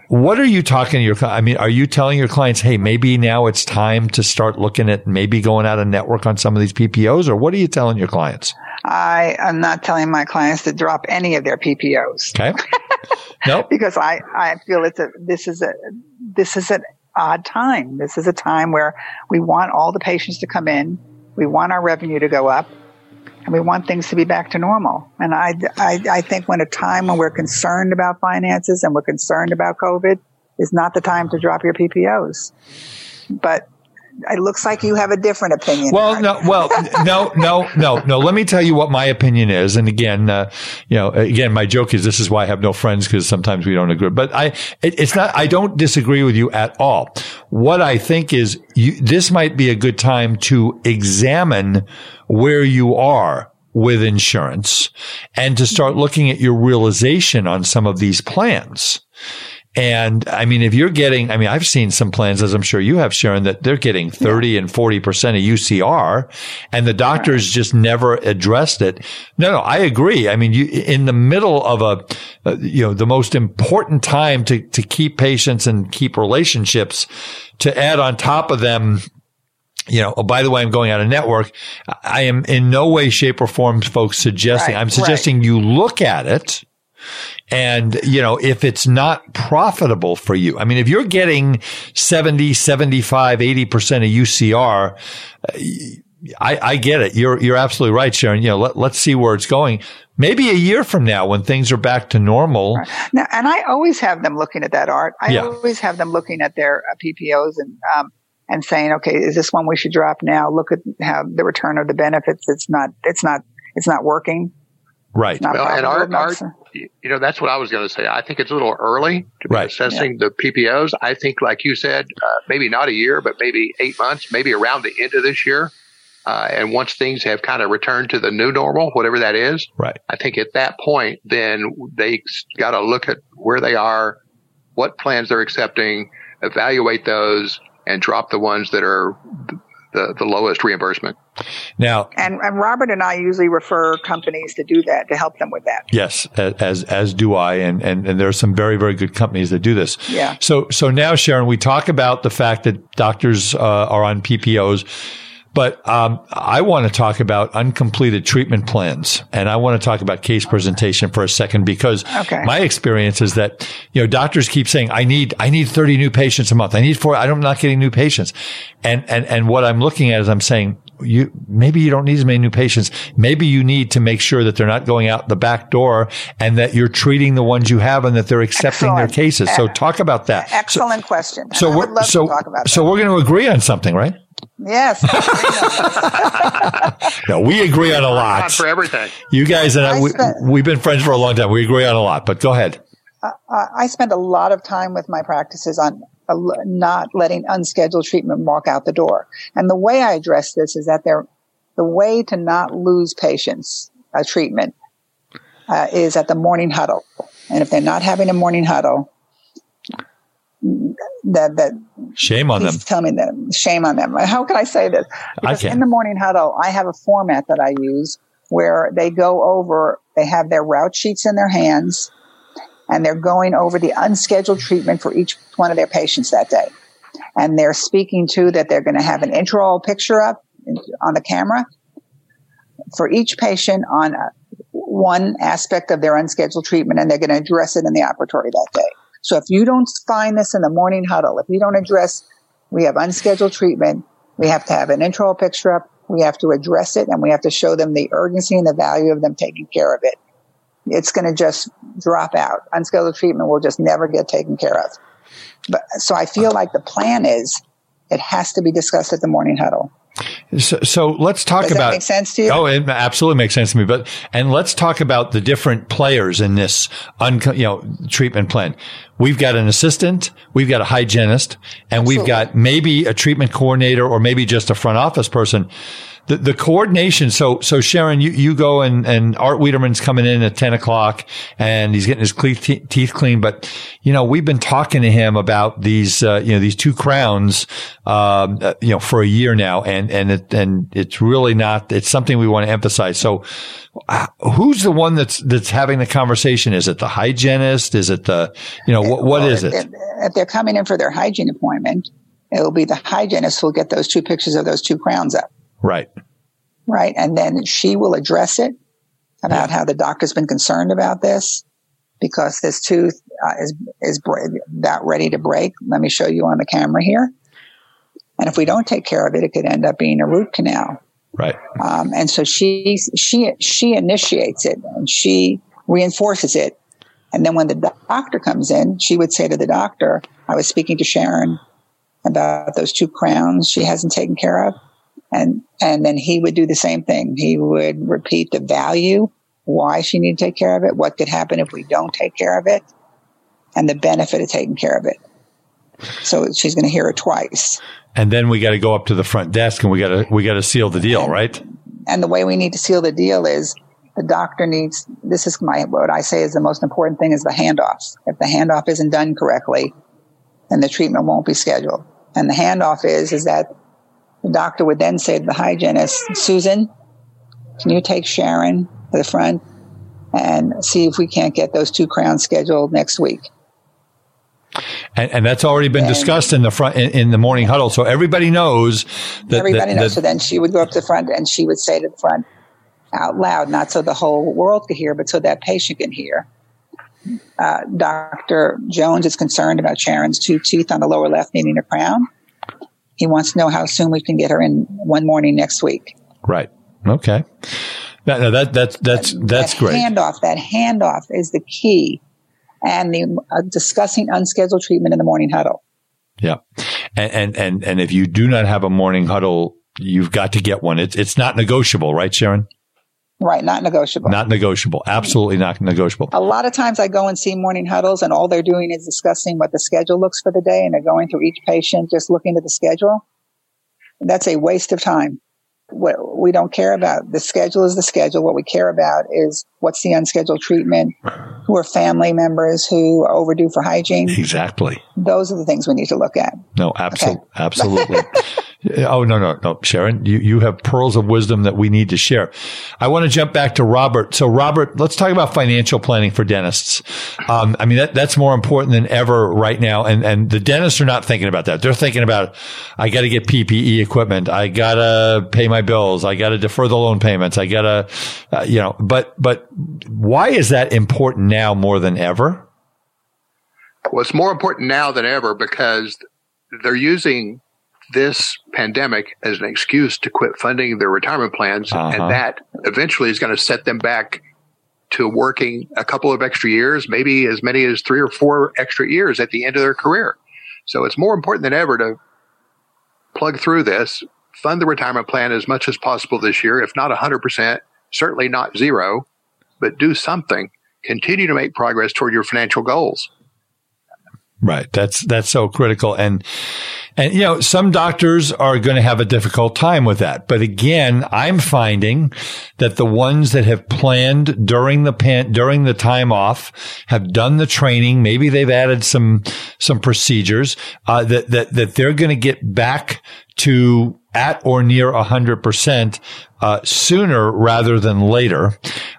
What are you talking to your? I mean, are you telling your clients, hey, maybe now it's time to start looking at maybe going out of network on some of these PPOs, or what are you telling your clients? I am not telling my clients to drop any of their PPOs. Okay. [laughs] nope. because I, I feel it's a, this is a, this is an odd time. This is a time where we want all the patients to come in. We want our revenue to go up and we want things to be back to normal. And I, I, I think when a time when we're concerned about finances and we're concerned about COVID is not the time to drop your PPOs. but it looks like you have a different opinion. Well, no, well, no, no, no, no. Let me tell you what my opinion is. And again, uh, you know, again, my joke is this is why I have no friends because sometimes we don't agree. But I, it, it's not. I don't disagree with you at all. What I think is, you, this might be a good time to examine where you are with insurance and to start looking at your realization on some of these plans. And I mean, if you're getting, I mean, I've seen some plans, as I'm sure you have, Sharon, that they're getting 30 yeah. and 40% of UCR and the doctors right. just never addressed it. No, no, I agree. I mean, you, in the middle of a, uh, you know, the most important time to, to keep patients and keep relationships to add on top of them, you know, oh, by the way, I'm going out of network. I am in no way, shape or form, folks, suggesting, right, I'm suggesting right. you look at it and, you know, if it's not profitable for you, I mean, if you're getting 70, 75, 80% of UCR, I, I get it. You're, you're absolutely right, Sharon. You know, let, let's see where it's going. Maybe a year from now when things are back to normal. Right. Now, and I always have them looking at that art. I yeah. always have them looking at their uh, PPOs and, um, and saying, okay, is this one we should drop now? Look at how the return of the benefits. It's not, it's not, it's not working. Right. Well, and art, art, you know, that's what I was going to say. I think it's a little early to be right. assessing yeah. the PPOs. I think, like you said, uh, maybe not a year, but maybe eight months, maybe around the end of this year. Uh, and once things have kind of returned to the new normal, whatever that is, right. I think at that point, then they got to look at where they are, what plans they're accepting, evaluate those, and drop the ones that are the, the lowest reimbursement. Now, and, and Robert and I usually refer companies to do that to help them with that. Yes, as as do I, and and and there are some very very good companies that do this. Yeah. So so now, Sharon, we talk about the fact that doctors uh, are on PPOs but um, I want to talk about uncompleted treatment plans, and I want to talk about case presentation for a second because okay. my experience is that you know doctors keep saying I need I need thirty new patients a month. I need four. I'm not getting new patients, and and and what I'm looking at is I'm saying you maybe you don't need as many new patients. Maybe you need to make sure that they're not going out the back door and that you're treating the ones you have and that they're accepting Excellent. their cases. So talk about that. Excellent so, question. So we're so so we're going to agree on something, right? Yes. [laughs] no, we agree on a lot. Not for everything. You guys and I, I spent, we, have been friends for a long time. We agree on a lot, but go ahead. Uh, I spend a lot of time with my practices on not letting unscheduled treatment walk out the door. And the way I address this is that they're, the way to not lose patients, a treatment, uh, is at the morning huddle. And if they're not having a morning huddle, that that shame on them. Tell me that shame on them. How can I say this? Because in the morning huddle, I have a format that I use where they go over. They have their route sheets in their hands, and they're going over the unscheduled treatment for each one of their patients that day. And they're speaking to that they're going to have an intro picture up on the camera for each patient on a, one aspect of their unscheduled treatment, and they're going to address it in the operatory that day. So if you don't find this in the morning huddle, if you don't address, we have unscheduled treatment, we have to have an intro picture up, we have to address it, and we have to show them the urgency and the value of them taking care of it. It's going to just drop out. Unscheduled treatment will just never get taken care of. But so I feel like the plan is it has to be discussed at the morning huddle. So, so let's talk Does about. make sense to you? Oh, it absolutely makes sense to me. But and let's talk about the different players in this, un, you know, treatment plan. We've got an assistant, we've got a hygienist, and absolutely. we've got maybe a treatment coordinator or maybe just a front office person the, the coordination. So, so Sharon, you, you go and, and Art Wiederman's coming in at 10 o'clock and he's getting his teeth cleaned. But, you know, we've been talking to him about these, uh, you know, these two crowns, um, uh, you know, for a year now. And, and it, and it's really not, it's something we want to emphasize. So, uh, who's the one that's, that's having the conversation? Is it the hygienist? Is it the, you know, what, what is it? If they're coming in for their hygiene appointment, it will be the hygienist who'll get those two pictures of those two crowns up. Right. Right. And then she will address it about yeah. how the doctor's been concerned about this because this tooth uh, is, is about ready to break. Let me show you on the camera here. And if we don't take care of it, it could end up being a root canal. Right. Um, and so she, she, she initiates it and she reinforces it. And then when the doctor comes in, she would say to the doctor, I was speaking to Sharon about those two crowns she hasn't taken care of. And, and then he would do the same thing. He would repeat the value, why she needed to take care of it, what could happen if we don't take care of it, and the benefit of taking care of it. So she's going to hear it twice. And then we got to go up to the front desk and we got to we got to seal the deal, and, right? And the way we need to seal the deal is the doctor needs. This is my what I say is the most important thing is the handoff. If the handoff isn't done correctly, then the treatment won't be scheduled. And the handoff is is that the doctor would then say to the hygienist, Susan, can you take Sharon to the front and see if we can't get those two crowns scheduled next week? And, and that's already been and discussed in the front in, in, the morning huddle, so everybody knows that everybody that, knows. That, so then she would go up to the front and she would say to the front out loud, not so the whole world could hear, but so that patient can hear. Uh, Dr. Jones is concerned about Sharon's two teeth on the lower left needing a crown. He wants to know how soon we can get her in one morning next week. Right. Okay. That, no, that that's that's that's that great. Handoff. That handoff is the key and the uh, discussing unscheduled treatment in the morning huddle. Yeah. And, and, and, and if you do not have a morning huddle, you've got to get one. It's, it's not negotiable, right, Sharon? Right. Not negotiable. Not negotiable. Absolutely not negotiable. A lot of times I go and see morning huddles and all they're doing is discussing what the schedule looks for the day and they're going through each patient, just looking at the schedule. That's a waste of time what we don't care about. The schedule is the schedule. What we care about is what's the unscheduled treatment, who are family members who are overdue for hygiene. Exactly. Those are the things we need to look at. No, [laughs] absolutely. Okay. Absolutely. Oh, no, no, no. Sharon, you, you have pearls of wisdom that we need to share. I want to jump back to Robert. So Robert, let's talk about financial planning for dentists. Um, I mean, that, that's more important than ever right now. And, and the dentists are not thinking about that. They're thinking about, I got to get PPE equipment. I got to pay my bills. I got to defer the loan payments. I got to, uh, you know, but, but why is that important now more than ever? Well, it's more important now than ever because they're using this pandemic as an excuse to quit funding their retirement plans. Uh-huh. And that eventually is going to set them back to working a couple of extra years, maybe as many as three or four extra years at the end of their career. So it's more important than ever to plug through this, fund the retirement plan as much as possible this year, if not 100%, certainly not zero, but do something. Continue to make progress toward your financial goals. Right. That's, that's so critical. And, and, you know, some doctors are going to have a difficult time with that. But again, I'm finding that the ones that have planned during the pan, during the time off have done the training. Maybe they've added some, some procedures, uh, that, that, that they're going to get back to at or near 100% uh, sooner rather than later.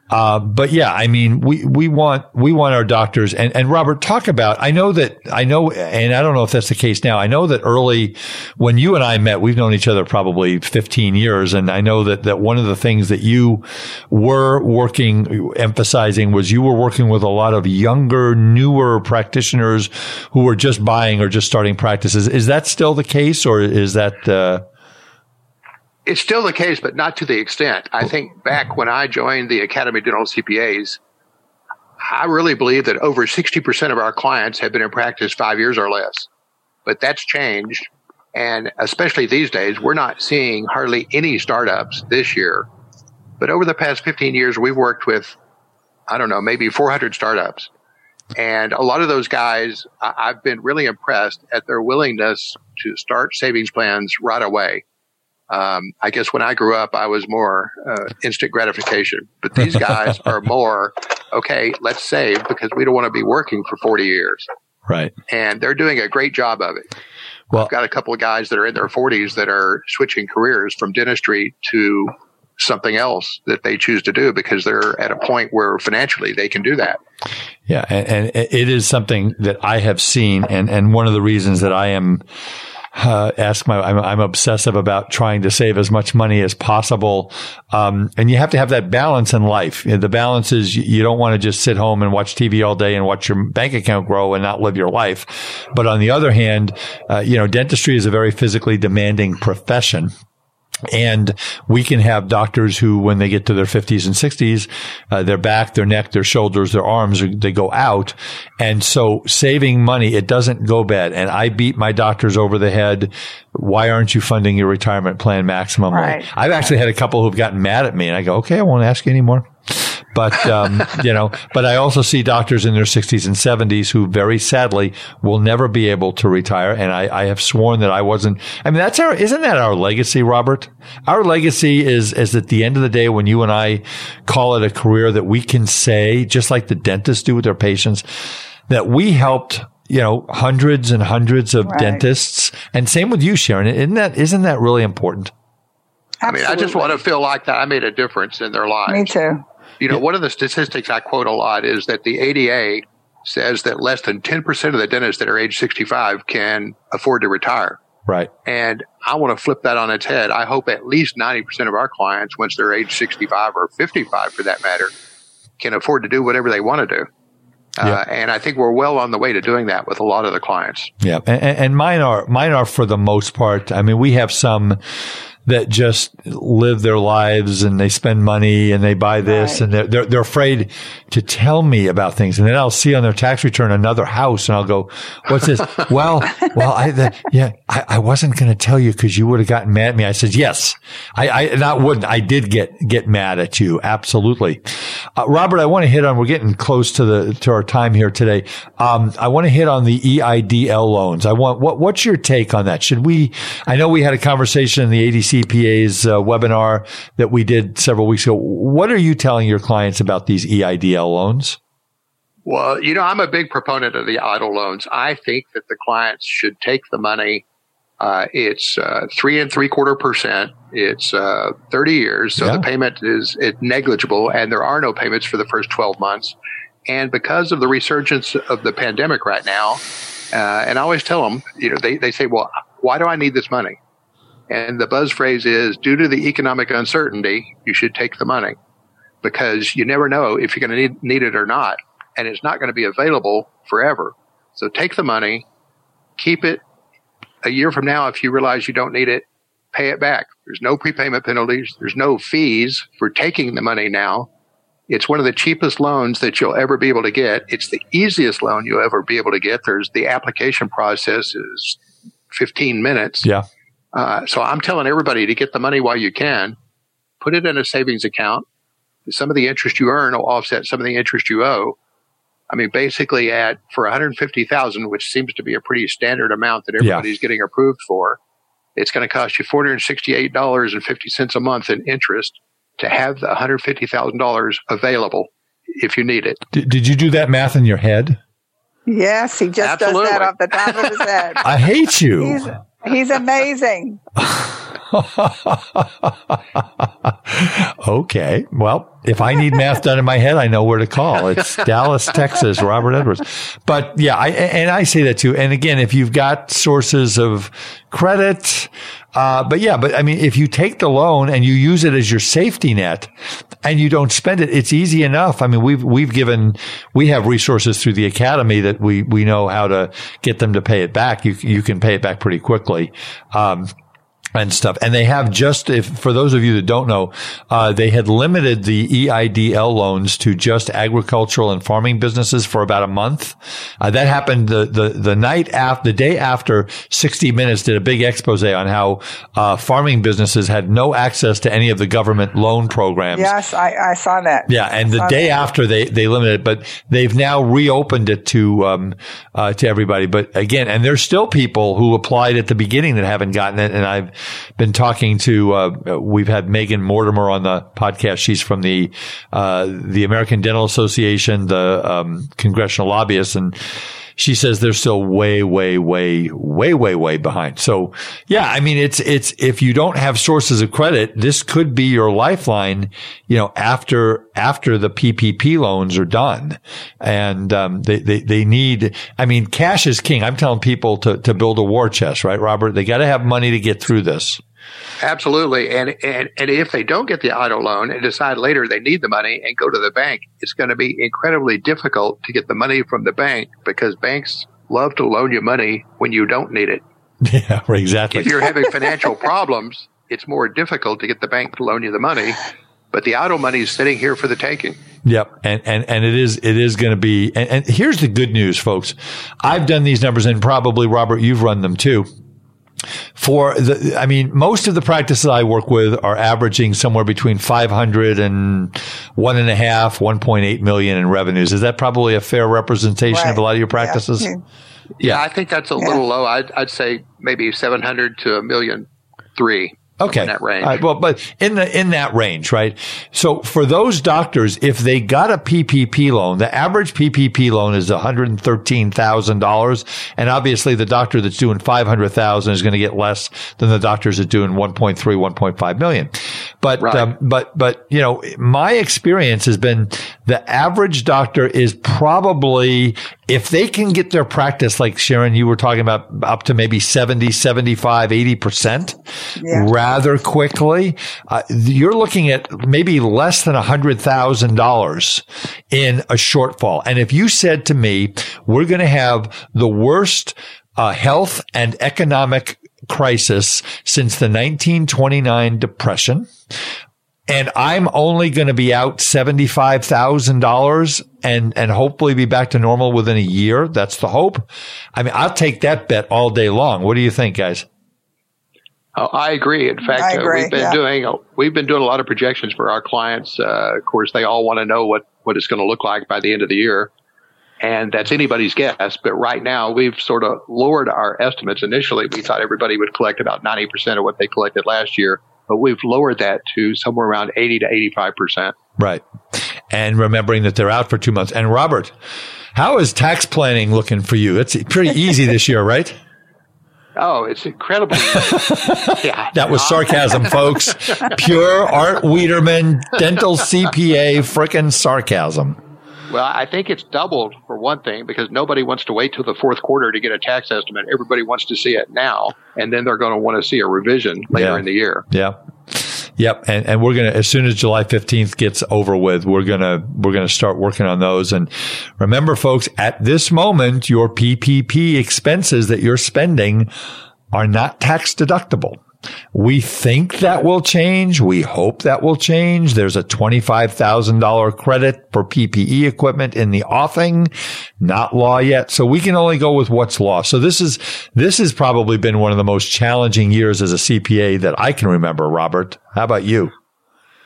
Uh, but yeah, I mean, we, we want, we want our doctors and, and Robert, talk about, I know that, I know, and I don't know if that's the case now. I know that early when you and I met, we've known each other probably 15 years. And I know that, that one of the things that you were working, emphasizing was you were working with a lot of younger, newer practitioners who were just buying or just starting practices. Is that still the case or is that, uh, it's still the case, but not to the extent. I think back when I joined the Academy of Dental CPAs, I really believe that over 60% of our clients have been in practice five years or less. But that's changed. And especially these days, we're not seeing hardly any startups this year. But over the past 15 years, we've worked with, I don't know, maybe 400 startups. And a lot of those guys, I've been really impressed at their willingness to start savings plans right away. Um, I guess when I grew up, I was more uh, instant gratification, but these guys [laughs] are more okay. Let's save because we don't want to be working for forty years, right? And they're doing a great job of it. Well, I've got a couple of guys that are in their forties that are switching careers from dentistry to something else that they choose to do because they're at a point where financially they can do that. Yeah, and, and it is something that I have seen, and and one of the reasons that I am uh, ask my, I'm, I'm, obsessive about trying to save as much money as possible. Um, and you have to have that balance in life. The balance is you don't want to just sit home and watch TV all day and watch your bank account grow and not live your life. But on the other hand, uh, you know, dentistry is a very physically demanding profession. And we can have doctors who, when they get to their 50s and 60s, uh, their back, their neck, their shoulders, their arms, they go out. And so saving money, it doesn't go bad. And I beat my doctors over the head. Why aren't you funding your retirement plan maximum? Right. I've actually had a couple who've gotten mad at me and I go, okay, I won't ask you anymore. But, um, [laughs] you know, but I also see doctors in their 60s and 70s who very sadly will never be able to retire. And I, I have sworn that I wasn't, I mean, that's our, isn't that our legacy, Robert? Our legacy is, is at the end of the day, when you and I call it a career that we can say, just like the dentists do with their patients, that we helped you know, hundreds and hundreds of right. dentists. And same with you, Sharon. Isn't that, isn't that really important? Absolutely. I mean, I just want to feel like that I made a difference in their lives. Me too. You know, yeah. one of the statistics I quote a lot is that the ADA says that less than 10% of the dentists that are age 65 can afford to retire. Right. And I want to flip that on its head. I hope at least 90% of our clients, once they're age 65 or 55 for that matter, can afford to do whatever they want to do. Uh, yeah. and I think we're well on the way to doing that with a lot of the clients. Yeah, and, and, mine are mine are for the most part. I mean, we have some that just live their lives and they spend money and they buy this right. and they're, they're, they're, afraid to tell me about things. And then I'll see on their tax return another house and I'll go, what's this? [laughs] well, well, I, the, yeah, I, I wasn't going to tell you because you would have gotten mad at me. I said, yes, I, I not wouldn't. I did get, get mad at you. Absolutely. Uh, Robert, I want to hit on, we're getting close to the, to our time here today. Um, I want to hit on the EIDL loans. I want, what, what's your take on that? Should we, I know we had a conversation in the ADC CPA's uh, webinar that we did several weeks ago. What are you telling your clients about these EIDL loans? Well, you know, I'm a big proponent of the EIDL loans. I think that the clients should take the money. Uh, it's uh, three and three quarter percent. It's uh, 30 years, so yeah. the payment is negligible, and there are no payments for the first 12 months. And because of the resurgence of the pandemic right now, uh, and I always tell them, you know, they, they say, well, why do I need this money? And the buzz phrase is due to the economic uncertainty, you should take the money because you never know if you're going to need, need it or not. And it's not going to be available forever. So take the money, keep it a year from now. If you realize you don't need it, pay it back. There's no prepayment penalties. There's no fees for taking the money now. It's one of the cheapest loans that you'll ever be able to get. It's the easiest loan you'll ever be able to get. There's the application process is 15 minutes. Yeah. Uh, so I'm telling everybody to get the money while you can, put it in a savings account. Some of the interest you earn will offset some of the interest you owe. I mean, basically, at for 150,000, which seems to be a pretty standard amount that everybody's yeah. getting approved for, it's going to cost you $468.50 a month in interest to have the $150,000 available if you need it. Did, did you do that math in your head? Yes, he just Absolutely. does that off the top of his head. [laughs] I hate you. He's, He's amazing. [laughs] okay. Well, if I need math done in my head, I know where to call. It's [laughs] Dallas, Texas, Robert Edwards. But yeah, I, and I say that too. And again, if you've got sources of credit, uh, but yeah, but I mean, if you take the loan and you use it as your safety net and you don't spend it, it's easy enough. I mean, we've, we've given, we have resources through the academy that we, we know how to get them to pay it back. You, you can pay it back pretty quickly. Um, and stuff. And they have just, if for those of you that don't know, uh, they had limited the EIDL loans to just agricultural and farming businesses for about a month. Uh, that happened the, the, the night after, the day after 60 Minutes did a big expose on how uh, farming businesses had no access to any of the government loan programs. Yes, I, I saw that. Yeah, and the day that. after they they limited it, but they've now reopened it to um, uh, to everybody. But again, and there's still people who applied at the beginning that haven't gotten it, and I've been talking to, uh, we've had Megan Mortimer on the podcast. She's from the, uh, the American Dental Association, the, um, congressional lobbyist and, she says they're still way, way, way, way, way, way behind. So yeah, I mean, it's, it's, if you don't have sources of credit, this could be your lifeline, you know, after, after the PPP loans are done. And, um, they, they, they need, I mean, cash is king. I'm telling people to, to build a war chest, right, Robert? They got to have money to get through this. Absolutely. And, and, and if they don't get the EIDL loan and decide later they need the money and go to the bank, it's going to be incredibly difficult to get the money from the bank because banks love to loan you money when you don't need it. [laughs] Yeah, exactly. If you're having financial problems, it's more difficult to get the bank to loan you the money. But the EIDL money is sitting here for the taking. Yep, and and and it is it is going to be. And, and here's the good news, folks. I've done these numbers, and probably Robert, you've run them too for the, I mean, most of the practices I work with are averaging somewhere between 500 and one and a half, 1.8 million in revenues. Is that probably a fair representation right. of a lot of your practices? Hmm. Yeah, yeah I think that's a yeah. little low. I'd, I'd say maybe 700 to a million three. Okay. In that range. Right, well, but in the in that range, right? So for those doctors, if they got a PPP loan, the average PPP loan is one hundred and thirteen thousand dollars, and obviously the doctor that's doing five hundred thousand is going to get less than the doctors that doing 1.3, 1.5 million. But right. um, but but you know, my experience has been the average doctor is probably if they can get their practice, like Sharon, you were talking about up to maybe 70, 75, 80% yeah. Rather quickly, uh, you're looking at maybe less than $100,000 in a shortfall. And if you said to me, we're going to have the worst uh, health and economic crisis since the 1929 depression and I'm only going to be out $75,000 and, and hopefully be back to normal within a year. That's the hope. I mean, I'll take that bet all day long. What do you think, guys? Oh, I agree. In fact, uh, agree, uh, we've been yeah. doing we've been doing a lot of projections for our clients. Uh, of course, they all want to know what what it's going to look like by the end of the year, and that's anybody's guess. But right now, we've sort of lowered our estimates. Initially, we thought everybody would collect about ninety percent of what they collected last year but we've lowered that to somewhere around 80 to 85%. Right. And remembering that they're out for two months. And Robert, how is tax planning looking for you? It's pretty easy this year, right? [laughs] Oh, it's incredible. [laughs] yeah. That was sarcasm, folks. Pure Art Wiederman, dental CPA, frickin' sarcasm. Well, I think it's doubled for one thing because nobody wants to wait till the fourth quarter to get a tax estimate. Everybody wants to see it now, and then they're going to want to see a revision later yeah. in the year. Yeah. Yep, and and we're gonna as soon as July fifteenth gets over with, we're gonna we're gonna start working on those. And remember, folks, at this moment, your PPP expenses that you're spending are not tax deductible. We think that will change. We hope that will change. There's a $25,000 credit for PPE equipment in the offing. Not law yet. So we can only go with what's law. So this is, this has probably been one of the most challenging years as a CPA that I can remember, Robert. How about you?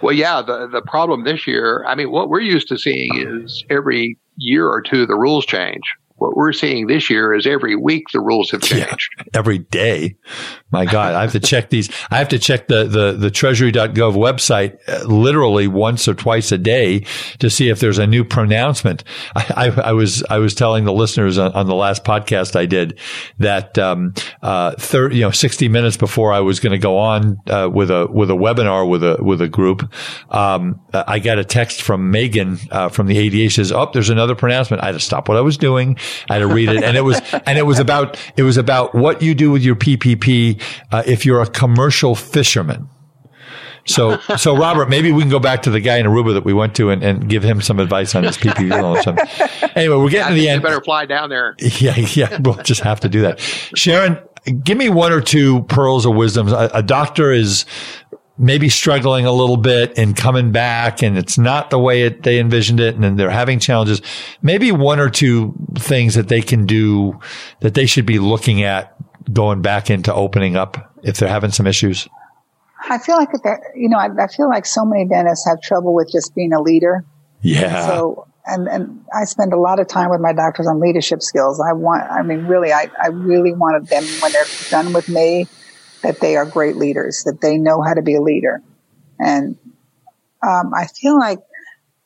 Well, yeah, the, the problem this year, I mean, what we're used to seeing is every year or two, the rules change. What we're seeing this year is every week the rules have changed. Yeah, every day. My God, I have to check these. I have to check the, the, the treasury.gov website uh, literally once or twice a day to see if there's a new pronouncement. I, I, I was, I was telling the listeners on, on, the last podcast I did that, um, uh, third, you know, 60 minutes before I was going to go on, uh, with a, with a webinar with a, with a group, um, I got a text from Megan, uh, from the ADA says, Oh, there's another pronouncement. I had to stop what I was doing I had to read it, and it was and it was about it was about what you do with your PPP uh, if you're a commercial fisherman. So, so Robert, maybe we can go back to the guy in Aruba that we went to and, and give him some advice on his PPP loan. Anyway, we're getting to the end. You better fly down there. Yeah, yeah, we'll just have to do that. Sharon, give me one or two pearls of wisdom. A, a doctor is maybe struggling a little bit and coming back and it's not the way it, they envisioned it and they're having challenges. Maybe one or two things that they can do that they should be looking at going back into opening up if they're having some issues. I feel like that, you know, I, I feel like so many dentists have trouble with just being a leader. Yeah. So, and, and I spend a lot of time with my doctors on leadership skills. I want, I mean, really, I, I really wanted them when they're done with me that they are great leaders, that they know how to be a leader. And um, I feel like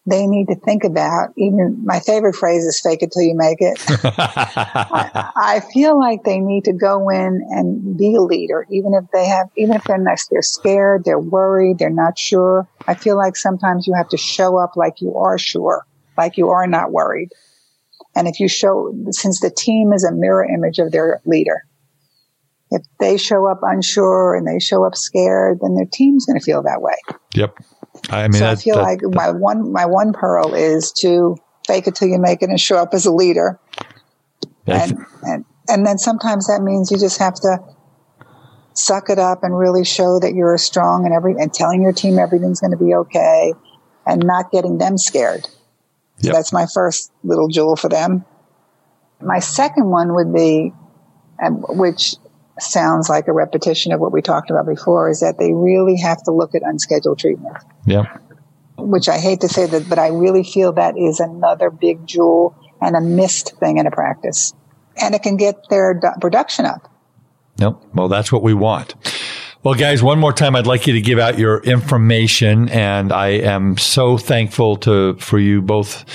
they need to think about even my favorite phrase is fake it till you make it. [laughs] I, I, feel like they need to go in and be a leader, even if they have, even if they're not, they're scared, they're worried, they're not sure. I feel like sometimes you have to show up like you are sure, like you are not worried. And if you show, since the team is a mirror image of their leader, if they show up unsure and they show up scared, then their team's going to feel that way. Yep. I mean, so I feel that, like my one my one pearl is to fake it till you make it and show up as a leader. And, and and then sometimes that means you just have to suck it up and really show that you're strong and every and telling your team everything's going to be okay and not getting them scared. Yep. So that's my first little jewel for them. My second one would be, um, which sounds like a repetition of what we talked about before, is that they really have to look at unscheduled treatment. Yeah. Which I hate to say that, but I really feel that is another big jewel and a missed thing in a practice. And it can get their production up. Nope. Well, that's what we want. Well, guys, one more time, I'd like you to give out your information, and I am so thankful to for you both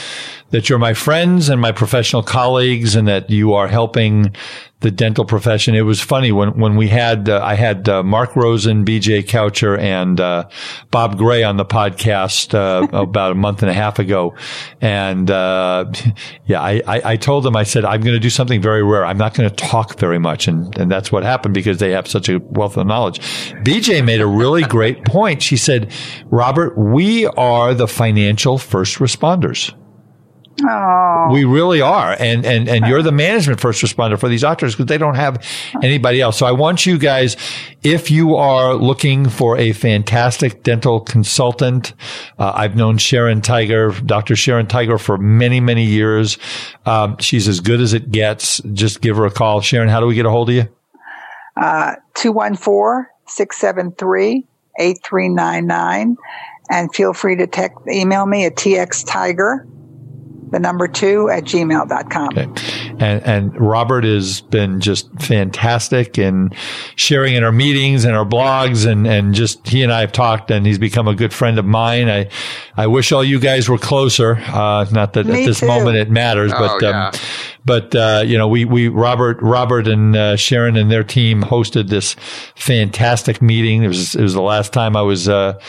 that you're my friends and my professional colleagues, and that you are helping the dental profession. It was funny when, when we had, uh, I had uh, Mark Rosen, BJ Coucher, and uh, Bob Gray on the podcast uh, [laughs] about a month and a half ago. And uh, yeah, I, I, I, told them, I said, I'm going to do something very rare. I'm not going to talk very much. And, and that's what happened because they have such a wealth of knowledge. BJ made a really great point. She said, Robert, we are the financial first responders. Oh. We really are. And, and, and you're the management first responder for these doctors because they don't have anybody else. So I want you guys, if you are looking for a fantastic dental consultant, uh, I've known Sharon Tiger, Dr. Sharon Tiger for many, many years. Um, she's as good as it gets. Just give her a call. Sharon, how do we get a hold of you? Uh, 214 673 8399. And feel free to text, email me at txtiger the number two at gmail.com. Okay. And, and Robert has been just fantastic in sharing in our meetings and our blogs and, and just he and I have talked and he's become a good friend of mine. I, I wish all you guys were closer. Uh, not that Me at this too. moment it matters, but, oh, um, but, uh, you know, we, we, Robert, Robert and, uh, Sharon and their team hosted this fantastic meeting. It was, it was the last time I was, uh,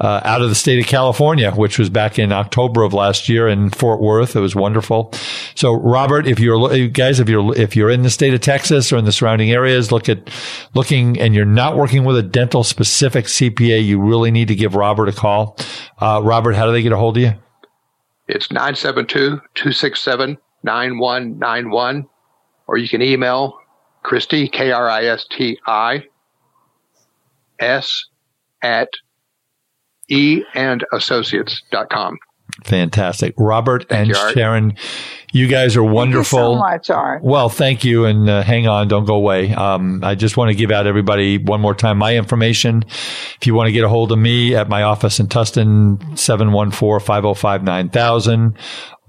uh, out of the state of California, which was back in October of last year in Fort Worth. It was wonderful. So, Robert, if you're guys, if you're if you're in the state of Texas or in the surrounding areas, look at looking, and you're not working with a dental specific CPA, you really need to give Robert a call. Uh, Robert, how do they get a hold of you? It's 972-267-9191, or you can email Kristi, K-R-I-S-T-I, S at eandassociates.com. Fantastic. Robert thank and you, Sharon, you guys are wonderful. so much, Art. Well, thank you. And uh, hang on, don't go away. Um, I just want to give out everybody one more time my information. If you want to get a hold of me at my office in Tustin, 714-505-9000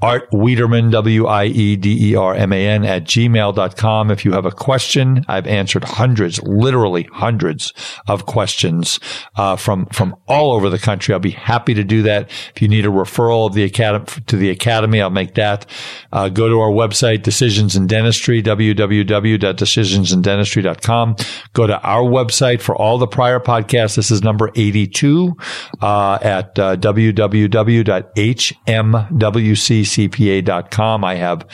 Art Wiederman, W-I-E-D-E-R-M-A-N at gmail.com. If you have a question, I've answered hundreds, literally hundreds of questions, uh, from, from all over the country. I'll be happy to do that. If you need a referral of the academy to the academy, I'll make that. Uh, go to our website, Decisions in Dentistry, www.decisionsinDentistry.com. Go to our website for all the prior podcasts. This is number 82, uh, at, uh, www.hmwc cpa.com. I have,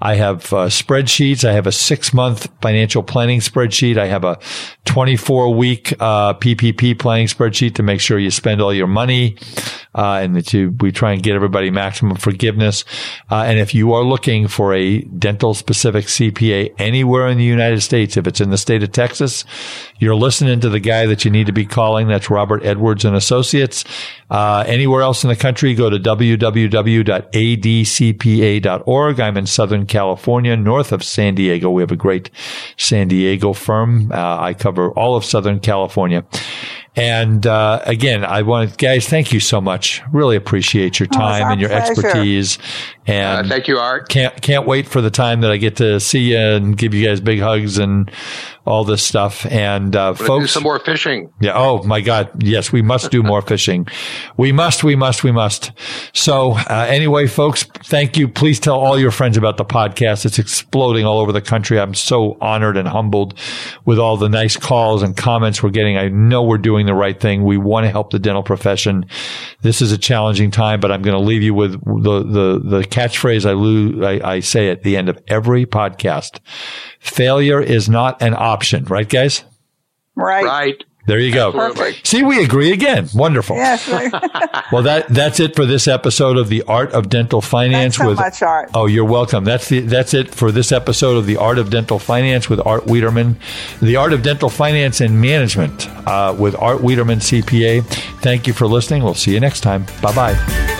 I have uh, spreadsheets. I have a six month financial planning spreadsheet. I have a 24 week uh, PPP planning spreadsheet to make sure you spend all your money uh, and that you, we try and get everybody maximum forgiveness. Uh, and if you are looking for a dental specific CPA anywhere in the United States, if it's in the state of Texas, you're listening to the guy that you need to be calling. That's Robert Edwards and Associates. Uh, anywhere else in the country, go to www.adcpa.org. I'm in Southern California, north of San Diego. We have a great San Diego firm. Uh, I cover all of Southern California. And uh, again, I want guys, thank you so much. Really appreciate your oh, time oh, and your pleasure. expertise. And uh, thank you, Art. Can't can't wait for the time that I get to see you and give you guys big hugs and all this stuff. And uh, folks, do some more fishing. Yeah. Oh my God. Yes, we must do more fishing. We must. We must. We must. So uh, anyway, folks, thank you. Please tell all your friends about the podcast. It's exploding all over the country. I'm so honored and humbled with all the nice calls and comments we're getting. I know we're doing the right thing. We want to help the dental profession. This is a challenging time, but I'm going to leave you with the the the catchphrase I, lo- I, I say at the end of every podcast. Failure is not an option, right, guys? Right. Right. There you go. Absolutely. See, we agree again. Wonderful. Yes. [laughs] Well, that that's it for this episode of the Art of Dental Finance Thanks so with much, Art. Oh, you're welcome. That's the that's it for this episode of the Art of Dental Finance with Art Wiederman, the Art of Dental Finance and Management uh, with Art Wiederman CPA. Thank you for listening. We'll see you next time. Bye bye.